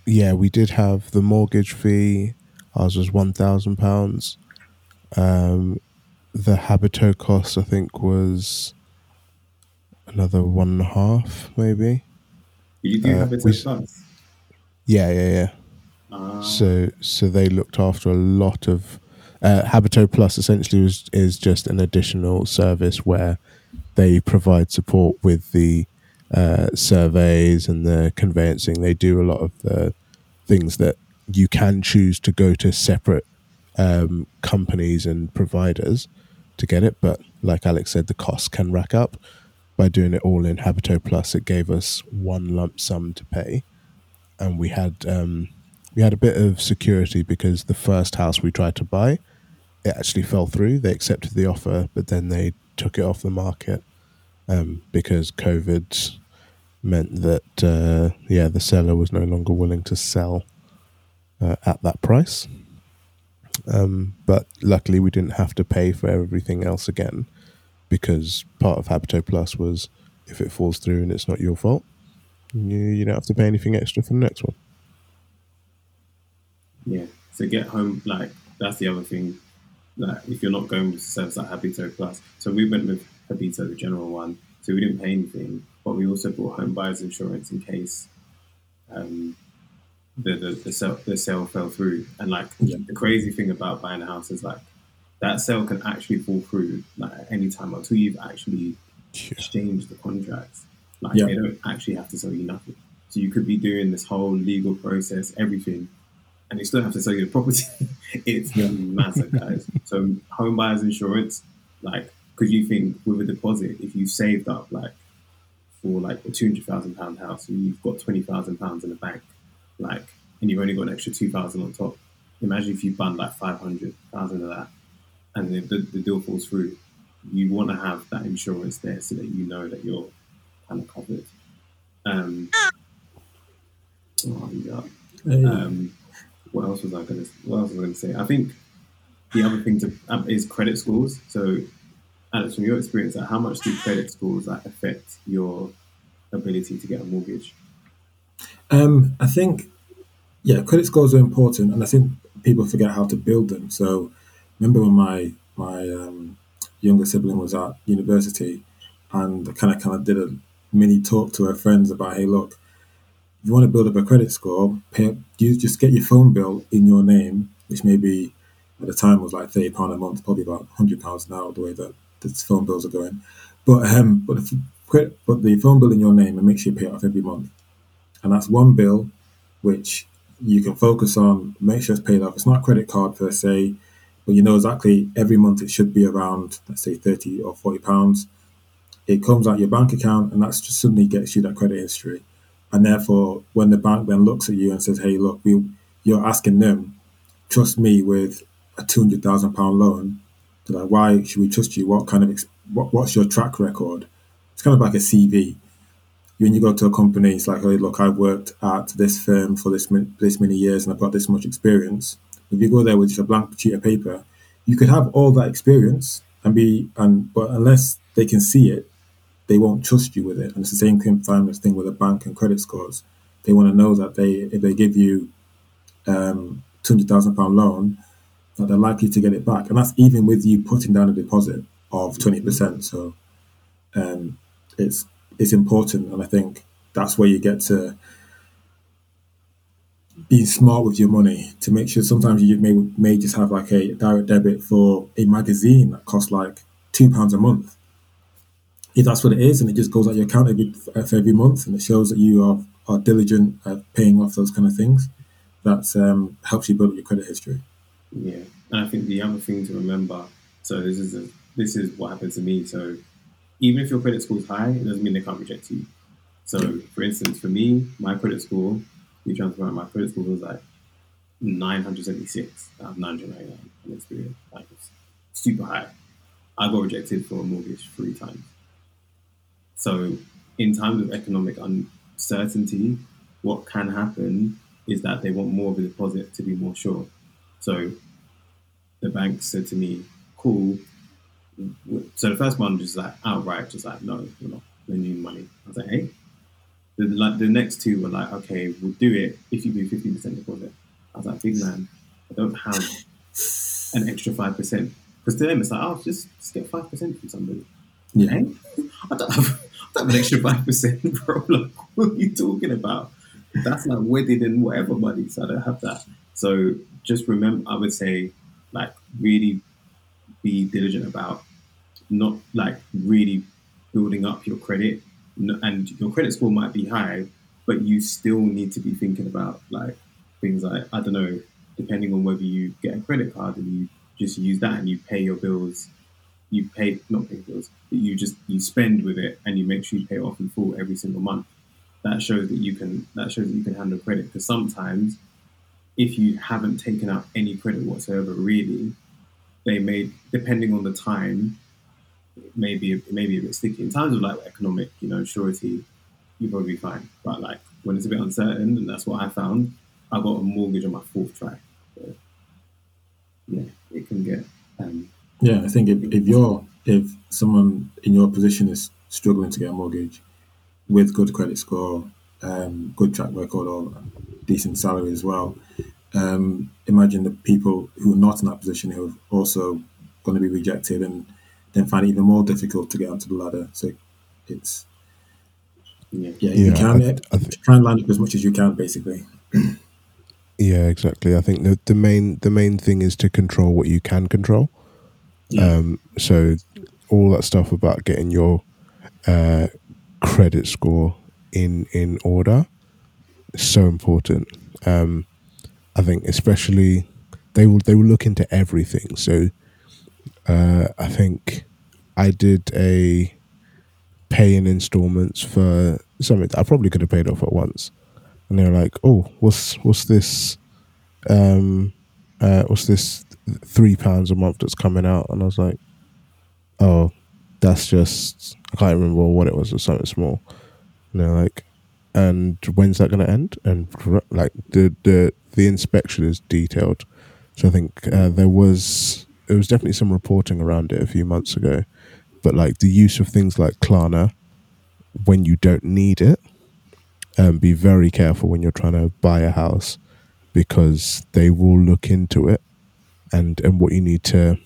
yeah, we did have the mortgage fee. Ours was one thousand pounds. Um, the Habito cost, I think, was another one and a half, maybe. You do Uh, we Plus? Yeah, yeah, yeah. Ah, So so they looked after a lot of uh, Habito Plus. Essentially, is is just an additional service where they provide support with the uh, surveys and the conveyancing. They do a lot of the things that you can choose to go to separate um, companies and providers to get it, but like Alex said, the costs can rack up. By doing it all in Habito Plus, it gave us one lump sum to pay, and we had um, we had a bit of security because the first house we tried to buy, it actually fell through. They accepted the offer, but then they took it off the market um, because COVID meant that uh, yeah, the seller was no longer willing to sell uh, at that price. Um, but luckily, we didn't have to pay for everything else again because part of Habito Plus was if it falls through and it's not your fault, you, you don't have to pay anything extra for the next one. yeah. So get home like that's the other thing. Like if you're not going with a service like Habito Plus, so we went with Habito, the general one. So we didn't pay anything, but we also bought home buyers insurance in case um, the the the sale, the sale fell through. And like Yeah. the crazy thing about buying a house is like that sale can actually fall through like at any time until you've actually exchange the contracts. Like Yeah. they don't actually have to sell you nothing. So you could be doing this whole legal process, everything, and you still have to sell your property. [laughs] it's massive, guys. So home buyers insurance, like, because you think with a deposit, if you saved up like for like a two hundred thousand pound house and you've got twenty thousand pounds in the bank, like, and you've only got an extra two thousand on top. Imagine if you bund like five hundred thousand of that, and the, the, the deal falls through. You want to have that insurance there so that you know that you're kind of covered. Um, oh, yeah. Um, what else was I going to? What else was I going to say? I think the other thing to um, is credit scores. So, Alex, from your experience, like, how much do credit scores like, affect your ability to get a mortgage? Um, I think, yeah, credit scores are important, and I think people forget how to build them. So, remember when my my um, younger sibling was at university, and kind of kind of did a mini talk to her friends about, hey, look, you want to build up a credit score, pay, you just get your phone bill in your name, which maybe at the time was like thirty pound a month, probably about hundred pounds now, the way that the phone bills are going. But um, but if, but the phone bill in your name and make sure you pay it off every month and that's one bill which you can focus on, make sure it's paid off. It's not credit card per se, but you know exactly every month it should be around, let's say, 30 or 40 pounds. It comes out your bank account, and just suddenly gets you that credit history. And therefore, when the bank then looks at you and says, "Hey, look, we, you're asking them, trust me with a two hundred thousand pound loan," they're like, "Why should we trust you? What kind of what, what's your track record?" It's kind of like a CV when you go to a company, it's like, hey, look, I've worked at this firm for this this many years and I've got this much experience. If you go there with just a blank sheet of paper, you could have all that experience and be, and but unless they can see it, they won't trust you with it. And it's the same thing thing with a bank and credit scores. They want to know that they, if they give you um, two hundred thousand pound loan, that they're likely to get it back, and that's even with you putting down a deposit of twenty percent. So um, it's it's important, and I think that's where you get to being smart with your money to make sure. Sometimes you may may just have like a direct debit for a magazine that costs like two pounds a month. If that's what it is, and it just goes out your account every for every month, and it shows that you are are diligent at paying off those kind of things, that um, helps you build your credit history. Yeah, and I think the other thing to remember. So this is a, this is what happened to me. So even if your credit score is high, it doesn't mean they can't reject you. So, for instance, for me, my credit score, be transparent, my credit score was like 976 out of 999 in Experian. Like, it's super high. I got rejected for a mortgage three times. So, in times of economic uncertainty, what can happen is that they want more of a deposit to be more sure. So, the bank said to me, cool, so the first one just like outright, just like no, we're not lending you money. I was like, hey. The, like the next two were like, okay, we'll do it if you do fifteen percent deposit. I was like, big man, I don't have an extra five percent because to them it's like, oh, just, just get five percent from somebody. Yeah. Hey, I don't have, Have an extra five percent, bro. [laughs] Like, what are you talking about? That's like wedding and whatever money. So I don't have that. So just remember, I would say, like, really be diligent about not like really building up your credit, and your credit score might be high, but you still need to be thinking about like things like I don't know, depending on whether you get a credit card and you just use that and you pay your bills you pay not pay bills, but you just you spend with it and you make sure you pay it off in full every single month. That shows that you can that shows that you can handle credit. Because sometimes, if you haven't taken out any credit whatsoever, really, they may depending on the time, it may be it may be a bit sticky. In times of like economic, you know, surety, you'll probably be fine. But like when it's a bit uncertain, and that's what I found, I got a mortgage on my fourth try. So, yeah, it can get um, Yeah, I think if, if you're if someone in your position is struggling to get a mortgage with good credit score, um, good track record, or decent salary as well, um, imagine the people who are not in that position who are also going to be rejected and then find it even more difficult to get onto the ladder. So it's yeah. yeah, you can I- I thi- try and line up as much as you can, basically. Yeah, exactly. I think the the main the main thing is to control what you can control. Yeah. Um, so all that stuff about getting your uh, credit score in in order is so important. Um, I think especially they will they will look into everything. So uh, I think I did a pay in installments for something I probably could have paid off at once, and they were like, "Oh, what's what's this? Um, uh, what's this three pounds a month that's coming out?" And I was like, "Oh, that's just I can't remember what it was or something small." You they're like, "And when's that going to end?" And like the the the inspection is detailed, so I think uh, there was there was definitely some reporting around it a few months ago, but like the use of things like Klarna when you don't need it. Um, be very careful when you're trying to buy a house because they will look into it and and what you need to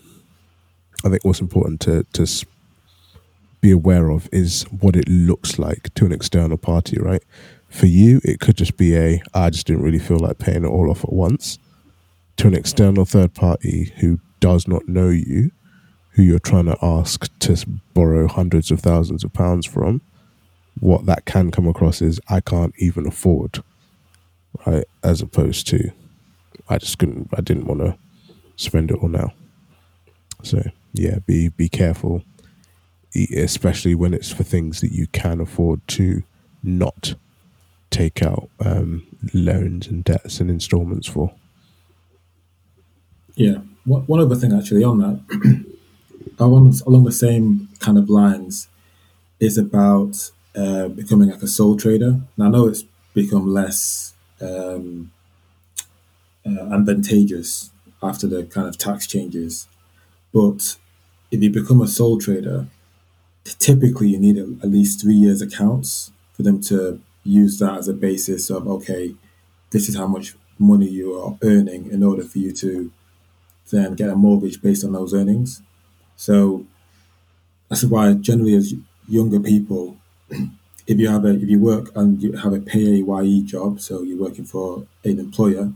I think what's important to to be aware of is what it looks like to an external party, right? For you, it could just be a I just didn't really feel like paying it all off at once. To an external third party who does not know you, who you're trying to ask to borrow hundreds of thousands of pounds from, what that can come across is I can't even afford, right? As opposed to I just couldn't, I didn't want to spend it all now. So yeah, be be careful, especially when it's for things that you can afford to not take out um, loans and debts and installments for. Yeah. One, one other thing actually on that, [clears throat] along, along the same kind of lines, is about uh, becoming like a sole trader. Now I know it's become less um, uh, advantageous after the kind of tax changes, but if you become a sole trader, typically you need at least three years accounts for them to use that as a basis of okay, this is how much money you are earning in order for you to then get a mortgage based on those earnings. So that's why generally as younger people, [clears throat] if you have a if you work and you have a PAYE job, so you're working for an employer,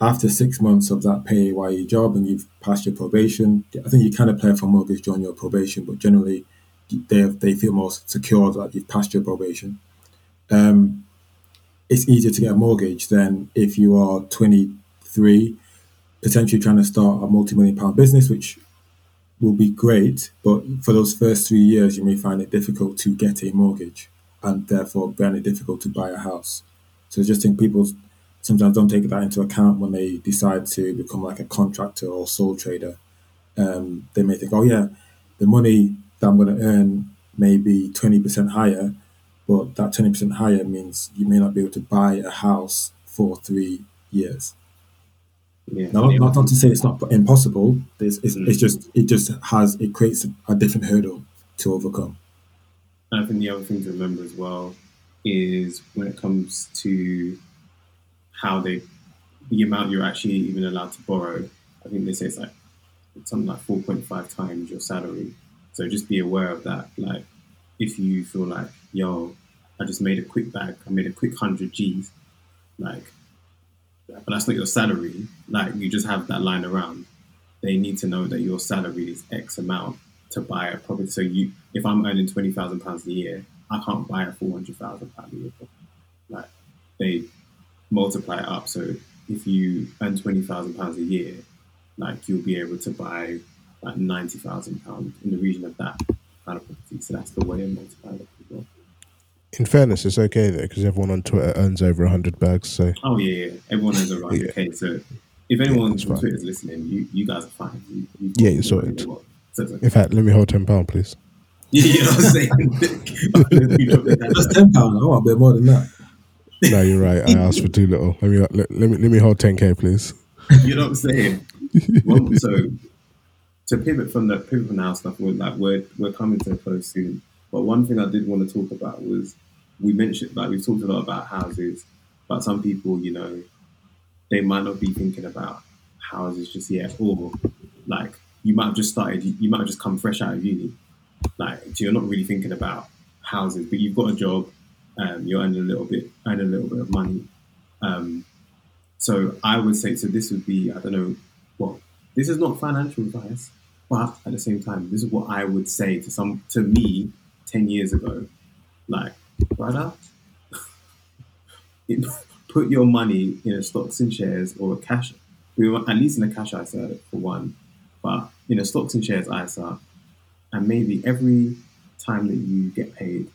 after six months of that PAYE job and you've passed your probation, I think you can apply for a mortgage during your probation, but generally they they feel more secure that you've passed your probation. Um, it's easier to get a mortgage than if you are 23, potentially trying to start a multi-million pound business, which will be great, but for those first three years, you may find it difficult to get a mortgage and therefore it difficult to buy a house. So just think people sometimes don't take that into account when they decide to become like a contractor or sole trader. Um, they may think, oh yeah, the money that I'm going to earn may be 20% higher, but that 20% higher means you may not be able to buy a house for three years. Yeah. Now, not, not, not to say it's not impossible. It's, it's, Mm. it's just it just has it creates a different hurdle to overcome. And I think the other thing to remember as well is when it comes to how they, the amount you're actually even allowed to borrow. I think they say it's like it's something like 4.5 times your salary. So just be aware of that. Like, if you feel like, yo, I just made a quick bag, I made a quick hundred G's, like, but that's not your salary. Like, you just have that line around. They need to know that your salary is X amount to buy a property. So you, if I'm earning twenty thousand pounds a year, I can't buy a four hundred thousand pound property. Like, they multiply it up. So if you earn twenty thousand pounds a year, like you'll be able to buy like ninety thousand pounds in the region of that kind of property. So that's the way of multiplying it as well. In fairness, it's okay though because everyone on Twitter earns over hundred bags. So Oh yeah, yeah. everyone has a right. [laughs] Yeah. Okay, so if anyone that's on. Twitter is listening, you, you guys are fine. You, you, Yeah, you're sorted. So it's okay. in fact, let me hold ten pound, please. [laughs] Yeah, you know what I'm saying. [laughs] You drop it down. That's ten pound. I want a bit more than that. No, you're right. I asked for too little. Let me let, let me let me hold ten k, please. you know what I'm saying? Well, so to pivot from the pivot from house stuff, we're like we're we're coming to a close soon. But one thing I did want to talk about was we mentioned like we've talked a lot about houses, but some people, you know, they might not be thinking about houses just yet, or like you might have just started, you might have just come fresh out of uni, like so you're not really thinking about houses, but you've got a job, um, you're earning a little bit, earn a little bit of money. Um, so I would say, so this would be, I don't know, well, this is not financial advice, but at the same time, this is what I would say to some, to me, ten years ago, like, brother, [laughs] put your money in a stocks and shares or a cash, we were at least in a cash ISA for one, but in a stocks and shares ISA, and maybe every time that you get paid,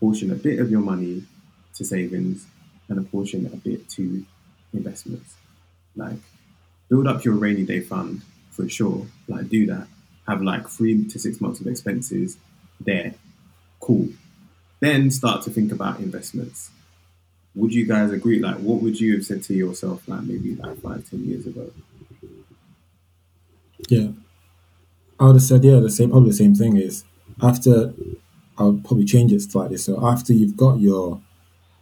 apportion a bit of your money to savings and apportion a bit to investments. Like build up your rainy day fund for sure. Like do that. Have like three to six months of expenses there. Cool. Then start to think about investments. Would you guys agree? Like what would you have said to yourself like maybe like five, ten years ago? Yeah. I would have said, yeah, the same, probably the same thing is after, I'll probably change it slightly. So after you've got your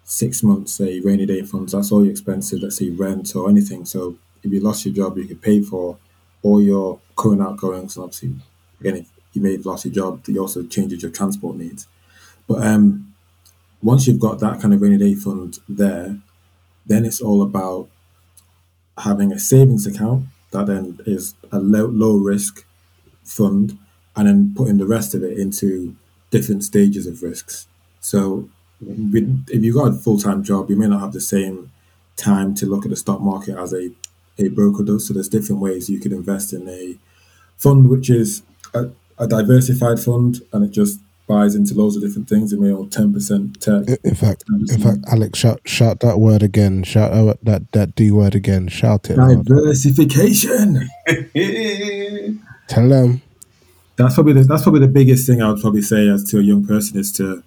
six months, say, rainy day funds, that's all your expenses, let's say rent or anything. So if you lost your job, you could pay for all your current outgoings. And obviously, again, if you may have lost your job, you also changes your transport needs. But um, once you've got that kind of rainy day fund there, then it's all about having a savings account that then is a low, low risk fund and then putting the rest of it into different stages of risks. So with, if you've got a full time job, you may not have the same time to look at the stock market as a, a broker does. So there's different ways you could invest in a fund which is a, a diversified fund and it just buys into loads of different things. It may own ten percent tech. In- fact, in fact, Alex, shout shout that word again. Shout out that that D word again. Shout it. Diversification. Tell them. That's probably the, that's probably the biggest thing I would probably say as to a young person is to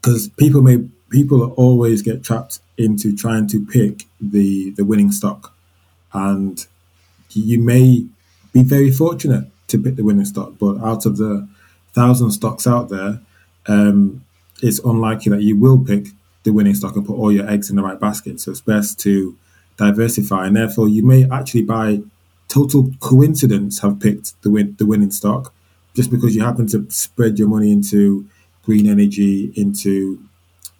because people may people always get trapped into trying to pick the the winning stock, and you may be very fortunate to pick the winning stock, but out of the thousand stocks out there, um, it's unlikely that you will pick the winning stock and put all your eggs in the right basket. So it's best to diversify, and therefore you may actually by total coincidence have picked the win the winning stock just because you happen to spread your money into green energy, into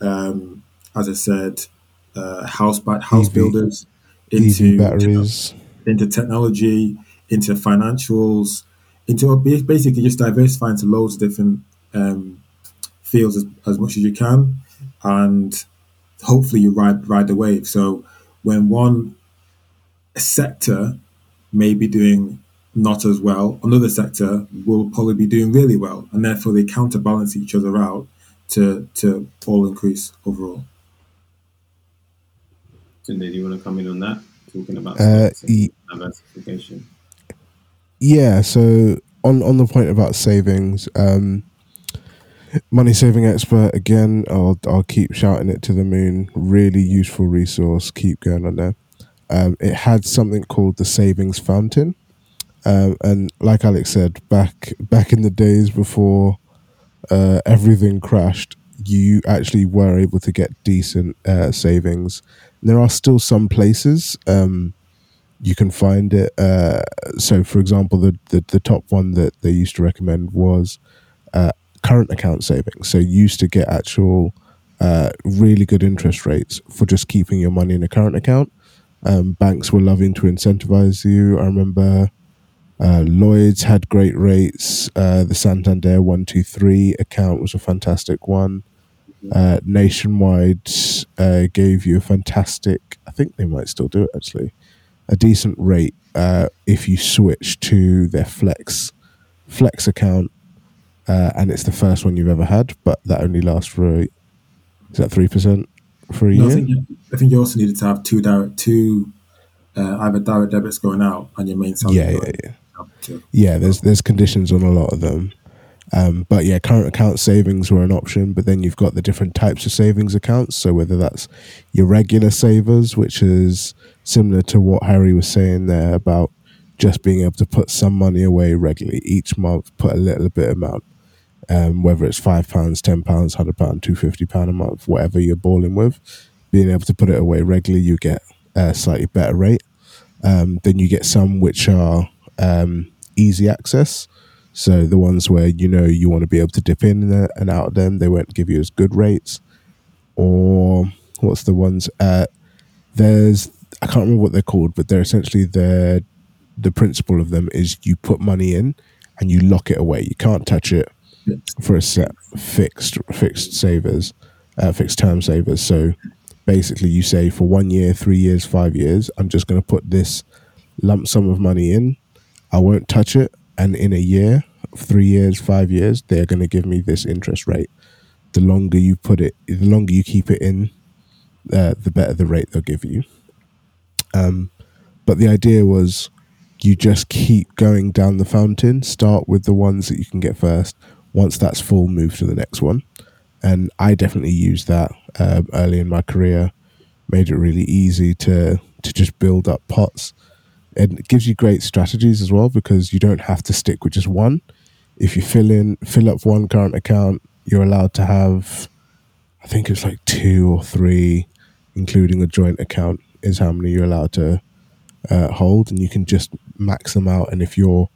um, as I said, uh, house by house EV builders, EV into batteries. into technology, into financials, into basically just diversify into loads of different um, fields as, as much as you can, and hopefully you ride ride the wave. So when one sector may be doing not as well, another sector will probably be doing really well, and therefore they counterbalance each other out to to all increase overall. Tunde, do you want to come in on that? Talking about Uh, e- diversification. Yeah. So on on the point about savings, um, money saving expert again. I'll I'll keep shouting it to the moon. Really useful resource. Keep going on there. Um, it had something called the savings fountain, um, and like Alex said, back back in the days before uh, everything crashed, you actually were able to get decent uh, savings. There are still some places. Um, you can find it. Uh, so, for example, the, the the top one that they used to recommend was uh, current account savings. So, you used to get actual uh, really good interest rates for just keeping your money in a current account. Um, banks were loving to incentivize you. I remember uh, Lloyds had great rates. Uh, the Santander one two three account was a fantastic one. Uh, Nationwide uh, gave you a fantastic. I think they might still do it actually. A decent rate uh, if you switch to their Flex Flex account, uh, and it's the first one you've ever had, but that only lasts for is that three percent for a No, I think you, I think you also needed to have two direct two uh, either direct debits going out and your main salary. Yeah, yeah, yeah. to- yeah there's there's conditions on a lot of them um, but yeah current account savings were an option but then you've got the different types of savings accounts so whether that's your regular savers which is similar to what harry was saying there about just being able to put some money away regularly each month put a little bit amount um, whether it's five pounds ten pounds hundred pound two fifty pound a month whatever you're balling with being able to put it away regularly you get a slightly better rate um, then you get some which are um, easy access. So the ones where you know you want to be able to dip in and out of them, they won't give you as good rates. Or what's the ones? Uh, there's I can't remember what they're called, but they're essentially the the principle of them is you put money in and you lock it away. You can't touch it for a set fixed fixed savers, uh, fixed term savers. So basically, you say for one year, three years, five years, I'm just going to put this lump sum of money in. I won't touch it, and in a year, three years, five years, they're going to give me this interest rate. The longer you put it, the longer you keep it in, uh, the better the rate they'll give you. Um, but the idea was you just keep going down the fountain. Start with the ones that you can get first. Once that's full, move to the next one. And I definitely used that um, early in my career. Made it really easy to to just build up pots. And it gives you great strategies as well because you don't have to stick with just one. If you fill in fill up one current account, you're allowed to have I think it's like two or three, including a joint account, is how many you're allowed to uh, hold, and you can just max them out. And if you're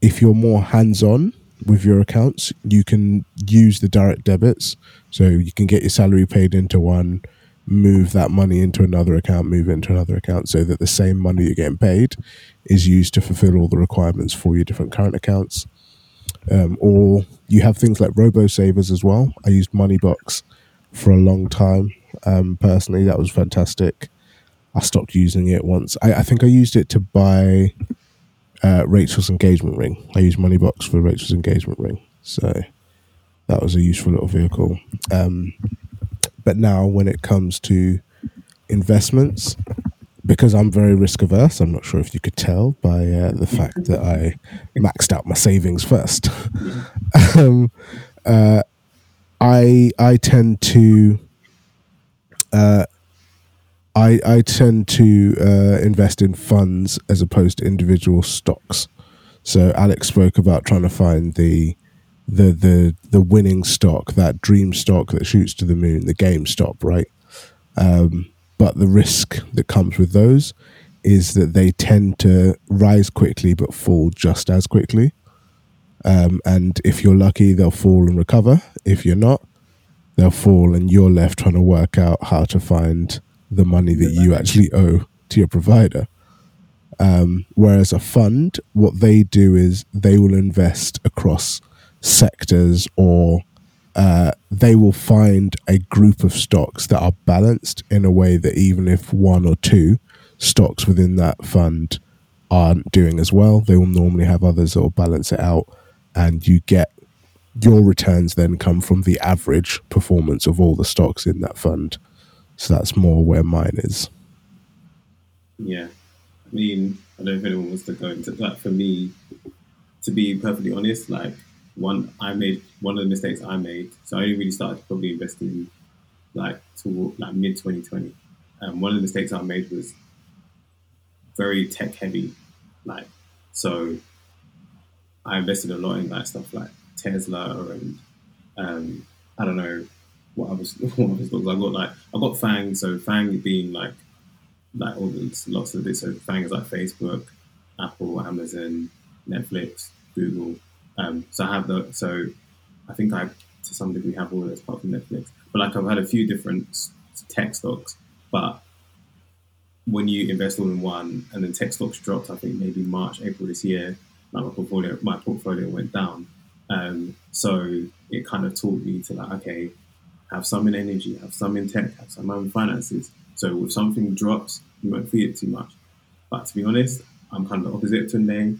if you're more hands on with your accounts, you can use the direct debits, so you can get your salary paid into one, move that money into another account, move it into another account, so that the same money you're getting paid is used to fulfill all the requirements for your different current accounts. Um, or you have things like robo savers as well. I used Moneybox for a long time. Um, personally, that was fantastic. I stopped using it once. I, I think I used it to buy uh, Rachel's engagement ring. I used Moneybox for Rachel's engagement ring, so that was a useful little vehicle. Um, but now, when it comes to investments, because I'm very risk averse, I'm not sure if you could tell by uh, the fact that I maxed out my savings first. [laughs] um, uh, I I tend to uh, I I tend to uh, invest in funds as opposed to individual stocks. So Alex spoke about trying to find the the the the winning stock, that dream stock that shoots to the moon, the game GameStop, right? Um, but the risk that comes with those is that they tend to rise quickly but fall just as quickly. Um, and if you're lucky, they'll fall and recover. If you're not, they'll fall and you're left trying to work out how to find the money that you actually owe to your provider. Um, whereas a fund, what they do is they will invest across sectors or uh, they will find a group of stocks that are balanced in a way that even if one or two stocks within that fund aren't doing as well, they will normally have others that will balance it out, and you get your returns then come from the average performance of all the stocks in that fund. So that's more where mine is. Yeah. I mean, I don't know if anyone wants to go into that. For me, to be perfectly honest, like one I made one of the mistakes I made. So I only really started probably investing like toward like mid 2020. Um, one of the mistakes I made was very tech heavy. Like so I invested a lot in like stuff like Tesla and um, I don't know what other [laughs] what other stocks I got like I got FAANG, so FAANG being like like all these lots of this so things like Facebook, Apple, Amazon, Netflix, Google. Um, so I have the so I think I to some degree have all of this apart from Netflix. But like I've had a few different tech stocks, but when you invest all in one and then tech stocks dropped, I think maybe March, April this year, like my portfolio my portfolio went down. Um, so it kind of taught me to like, okay, have some in energy, have some in tech, have some in finances. So if something drops, you won't feel it too much. But to be honest, I'm kind of the opposite to Tunde.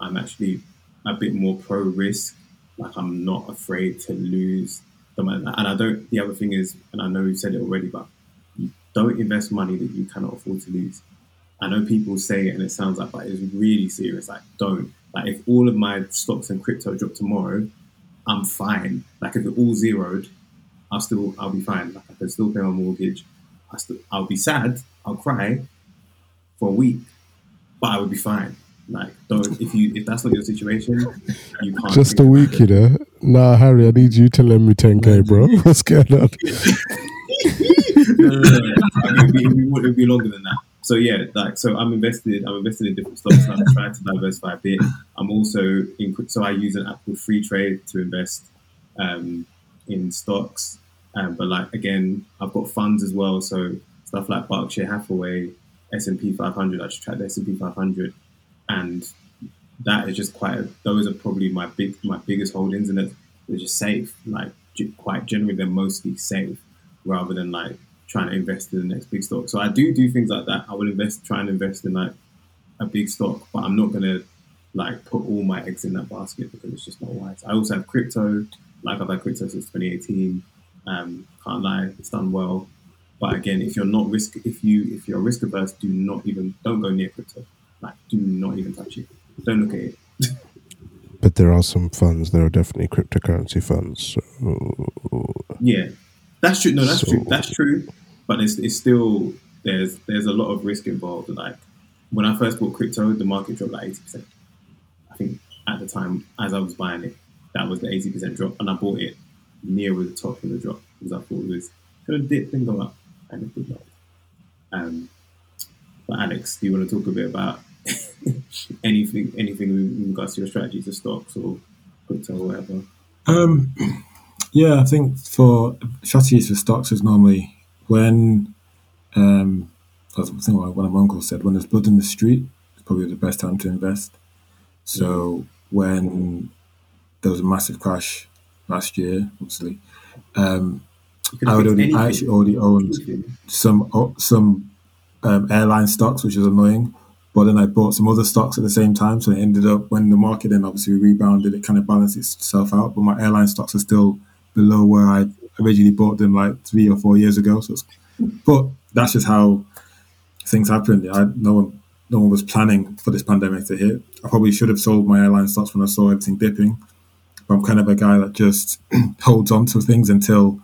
I'm actually a bit more pro risk. Like I'm not afraid to lose the money. And I don't. The other thing is, and I know you said it already, but you don't invest money that you cannot afford to lose. I know people say it and it sounds like, but it's really serious. Like don't. Like if all of my stocks and crypto drop tomorrow, I'm fine. Like if it all zeroed, I'll still I'll be fine. Like I can still pay my mortgage. I still I'll be sad. I'll cry for a week, but I would be fine. Like don't if you if that's not your situation, you can't. Just a week, you know. Nah, Harry, I need you to lend me 10k, bro. [laughs] What's going on? [laughs] no, no, no, no. I mean, it'd, be, it'd, be, longer than that. So yeah, like so, I'm invested. I'm invested in different stocks. I'm trying to diversify a bit. I'm also in. So I use an app called Freetrade to invest um, in stocks. Um, but like again, I've got funds as well. So stuff like Berkshire Hathaway, S and P 500. I just track the S and P 500, and that is just quite. A, those are probably my big my biggest holdings, and they're just safe. Like quite generally, they're mostly safe rather than like trying to invest in the next big stock. So I do do things like that. I will invest, try and invest in like a big stock, but I'm not gonna like put all my eggs in that basket because it's just not wise. I also have crypto. Like I've had crypto since 2018. Um, can't lie, it's done well. But again, if you're not risk, if you if you're risk averse, do not even don't go near crypto. Like, do not even touch it. Don't look at it. [laughs] but there are some funds. There are definitely cryptocurrency funds. So. Yeah, that's true. No, that's so. true. That's true but it's, it's still there's there's a lot of risk involved. Like when I first bought crypto, the market dropped like eighty percent. I think at the time, as I was buying it, that was the eighty percent drop, and I bought it near with the top of the drop because I thought it was going to dip and go up, and it did not. Um, but Alex, do you want to talk a bit about [laughs] anything anything in regards to your strategy to stocks or crypto or whatever? Um, yeah, I think for strategies for stocks is normally when um, I think one of my uncles said, when there's blood in the street, it's probably the best time to invest. So when there was a massive crash last year, obviously, um, I would already, I actually already owned some some um, airline stocks, which was annoying. But then I bought some other stocks at the same time, so it ended up when the market then obviously rebounded, it kind of balanced itself out. But my airline stocks are still below where I originally bought them like three or four years ago. So, but that's just how things happened. I, no one, no one was planning for this pandemic to hit. I probably should have sold my airline stocks when I saw everything dipping. I'm kind of a guy that just [clears throat] holds on to things until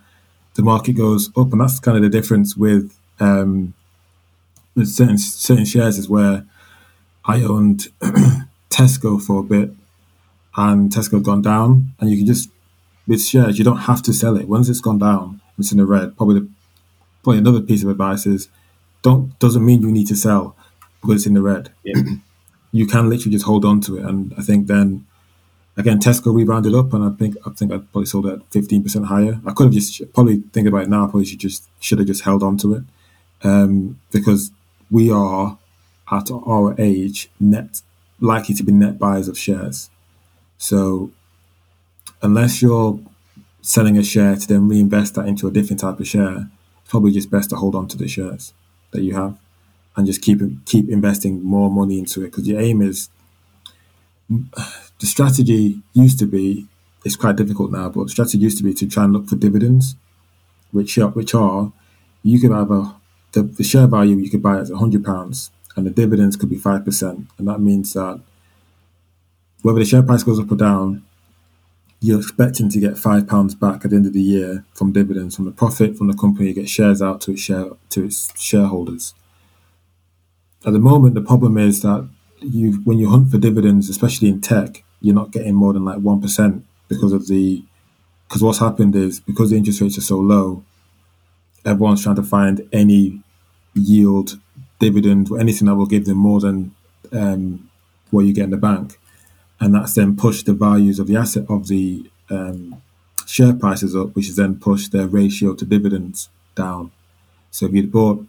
the market goes up, and that's kind of the difference with um, with certain certain shares is where I owned [clears throat] Tesco for a bit, and Tesco's gone down, and you can just with shares, you don't have to sell it. Once it's gone down, it's in the red. Probably, the, probably another piece of advice is don't doesn't mean you need to sell because it's in the red. Yeah. [clears throat] you can literally just hold on to it, and I think then again Tesco rebounded up, and I think I think I probably sold at fifteen percent higher. I could have just probably think about it now. I probably should just should have just held on to it um, because we are at our age net likely to be net buyers of shares. So unless you're selling a share to then reinvest that into a different type of share, it's probably just best to hold on to the shares that you have and just keep keep investing more money into it because your aim is the strategy used to be it's quite difficult now, but the strategy used to be to try and look for dividends, which are, which are you could have a the, the share value you could buy at hundred pounds and the dividends could be five percent, and that means that whether the share price goes up or down, you're expecting to get five pounds back at the end of the year from dividends from the profit from the company. You get shares out to its share to its shareholders. At the moment, the problem is that you when you hunt for dividends, especially in tech, you're not getting more than like one percent because of the because what's happened is because the interest rates are so low, everyone's trying to find any yield dividend or anything that will give them more than um, what you get in the bank, and that's then pushed the values of the asset of the um, share prices up, which then pushed their ratio to dividends down. So if you'd bought,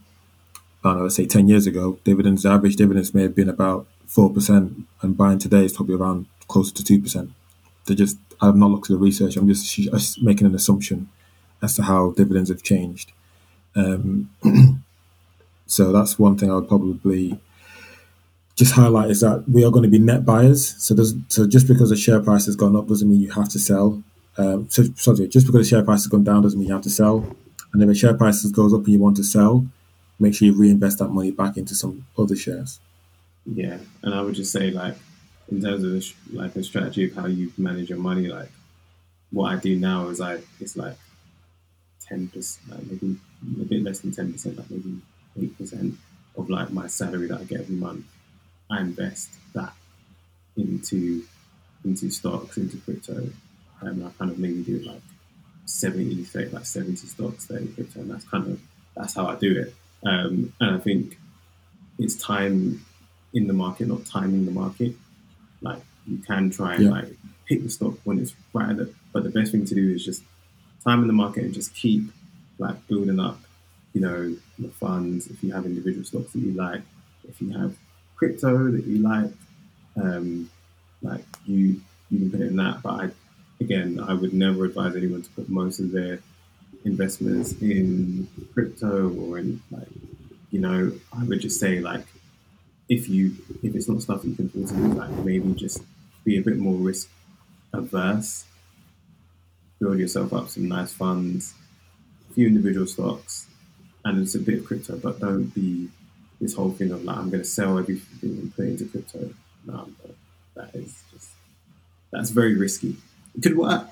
I don't know, let's say ten years ago, dividends, average dividends may have been about four percent, and buying today is probably around closer to two percent. They just, I've not looked at the research. I'm just, just making an assumption as to how dividends have changed. Um, [clears throat] so that's one thing I would probably just highlight is that we are going to be net buyers. So so just because the share price has gone up doesn't mean you have to sell. Um, so sorry, just because the share price has gone down doesn't mean you have to sell. And if the share price goes up and you want to sell, make sure you reinvest that money back into some other shares. Yeah, and I would just say like in terms of like a strategy of how you manage your money, like what I do now is I it's like ten percent, like maybe a bit less than ten percent, like maybe eight percent of like my salary that I get every month. I invest that into into stocks, into crypto, and I kind of maybe do like 70, say like 70 stocks, 30 crypto, and that's kind of that's how I do it. Um, and I think it's time in the market, not timing the market. Like you can try and yeah. like pick the stock when it's right, the, but the best thing to do is just time in the market and just keep like building up, you know, the funds. If you have individual stocks that you like, if you have crypto that you like, um, like you you can put it in that. But I, again, I would never advise anyone to put most of their investments in crypto or in like, you know, I would just say like, if you if it's not stuff you can afford to do, like maybe just be a bit more risk averse build yourself up some nice funds, a few individual stocks, and it's a bit of crypto, but don't be this whole thing of like I'm going to sell everything and put it into crypto. No, that is just that's very risky. It could work,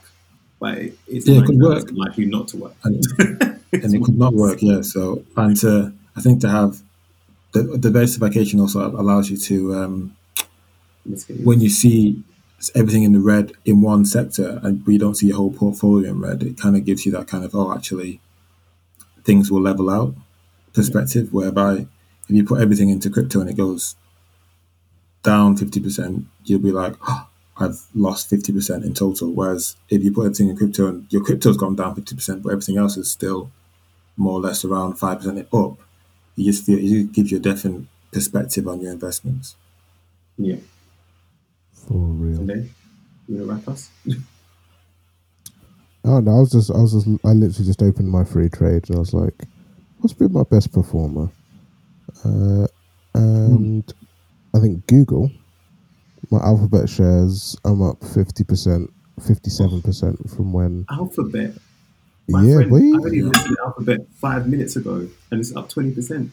but it's yeah, it could work. likely not to work, and, and [laughs] it could not work. Yeah, so and to I think to have the, diversification also allows you to um, when you see everything in the red in one sector and we don't see your whole portfolio in red, it kind of gives you that kind of, oh, actually, things will level out perspective, whereby if you put everything into crypto and it goes down 50%, you'll be like, oh, I've lost 50% in total. Whereas if you put everything in crypto and your crypto's gone down 50%, but everything else is still more or less around 5% up, you just feel it gives you a different perspective on your investments. Yeah. For real. And then you wanna wrap us? [laughs] oh no, I was just I was just I literally just opened my Freetrade and I was like, what's been my best performer? Uh, and mm. I think Google, my Alphabet shares, I'm up fifty percent, fifty seven percent from when Alphabet. My yeah, friend, I only listened to Alphabet five minutes ago, and it's up twenty percent.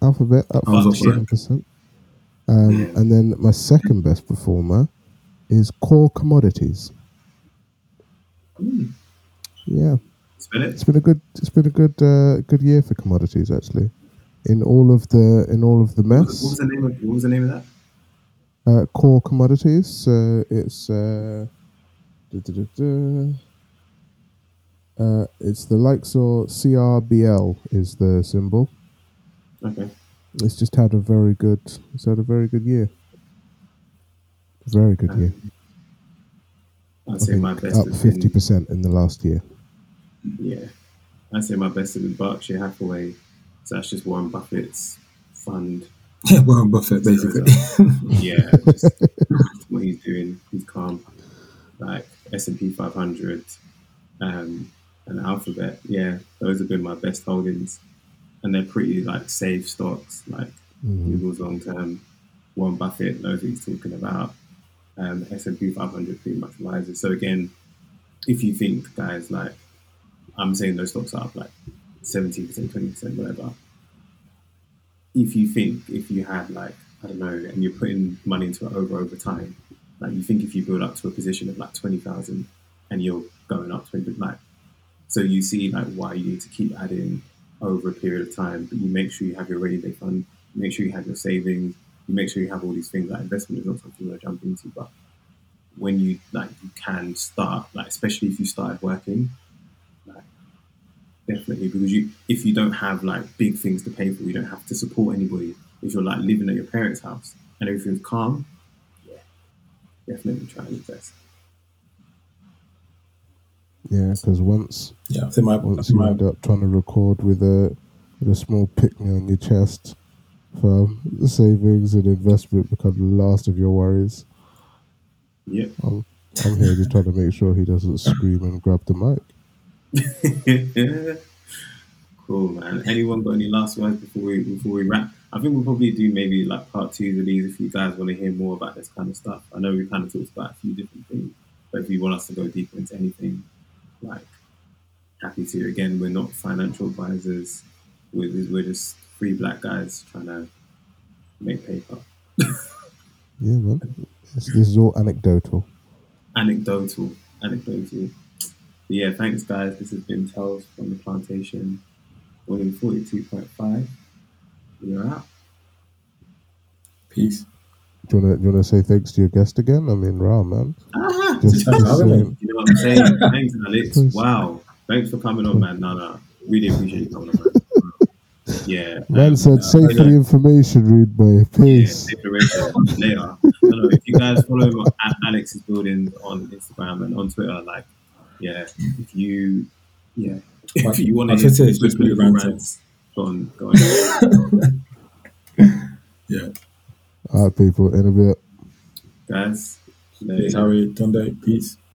Alphabet up seven percent. Um, and then my second best performer is core commodities. Mm. Yeah, it's been, it's been a good it's been a good uh, good year for commodities actually. In all of the in all of the mess. What was the name of what was the name of that? Uh, core commodities. So it's uh, uh, it's the likes of CRBL is the symbol. Okay. It's just had a very good. It's had a very good year. Very good year. I'd say my best up fifty percent in the last year. Yeah, I'd say my best has been Berkshire Hathaway. So that's just Warren Buffett's fund. Yeah, [laughs] Warren Buffett, basically. [laughs] yeah, just [laughs] what he's doing. He's calm. Like S and P 500 um, and Alphabet. Yeah, those have been my best holdings and they're pretty like safe stocks. Like mm-hmm. Google's long term, Warren Buffett knows what he's talking about. Um, S and P 500 pretty much rises. So again, if you think guys like I'm saying those stocks are up like 70 percent, 20 percent, whatever. If you think if you had like I don't know, and you're putting money into it over over time, like you think if you build up to a position of like twenty thousand and you're going up twenty like so you see like why you need to keep adding over a period of time, but you make sure you have your rainy day fund, make sure you have your savings, you make sure you have all these things. Like investment is not something you want to jump into, but when you like you can start, like especially if you started working, like definitely because you if you don't have like big things to pay for, you don't have to support anybody. If you're like living at your parents' house and everything's calm, yeah, definitely try and invest. Yeah, because once Yeah, I think my, once you my end up trying to record with a with a small pick me on your chest, for the savings and investment become the last of your worries. Yep. I'm, I'm here just trying to make sure he doesn't scream and grab the mic. [laughs] cool, man. Anyone got any last words before we before we wrap? I think we'll probably do maybe like part two of these if you guys want to hear more about this kind of stuff. I know we kind of talked about a few different things, but if you want us to go deeper into anything, like happy to. Again, we're not financial advisors. We're, we're just three black guys trying to make paper. Yeah, man. This, this is all anecdotal. Anecdotal, anecdotal. But yeah, thanks guys. This has been Tales from the Plantation, volume forty-two point five. You're out. piece. Do you wanna do you wanna say thanks to your guest again? I mean, wow, man. Ah, Just, Thanks just for having me. saying, You know what I'm saying? [laughs] Thanks, Alex. Wow. Thanks for coming on, man. No, no. Really appreciate you coming on, man. Yeah. [laughs] man um, said, uh, safe for the information, rude boy. Yeah, Peace. declaration later. No, no, if you guys follow him at Alex's Buildings on Instagram and on Twitter, like, yeah, if you, yeah, if you want to Twitter just Blue Ranter. go on, go on. [laughs] Yeah. All right, people, in a bit. guys. Peace, Harry, Tunde, peace.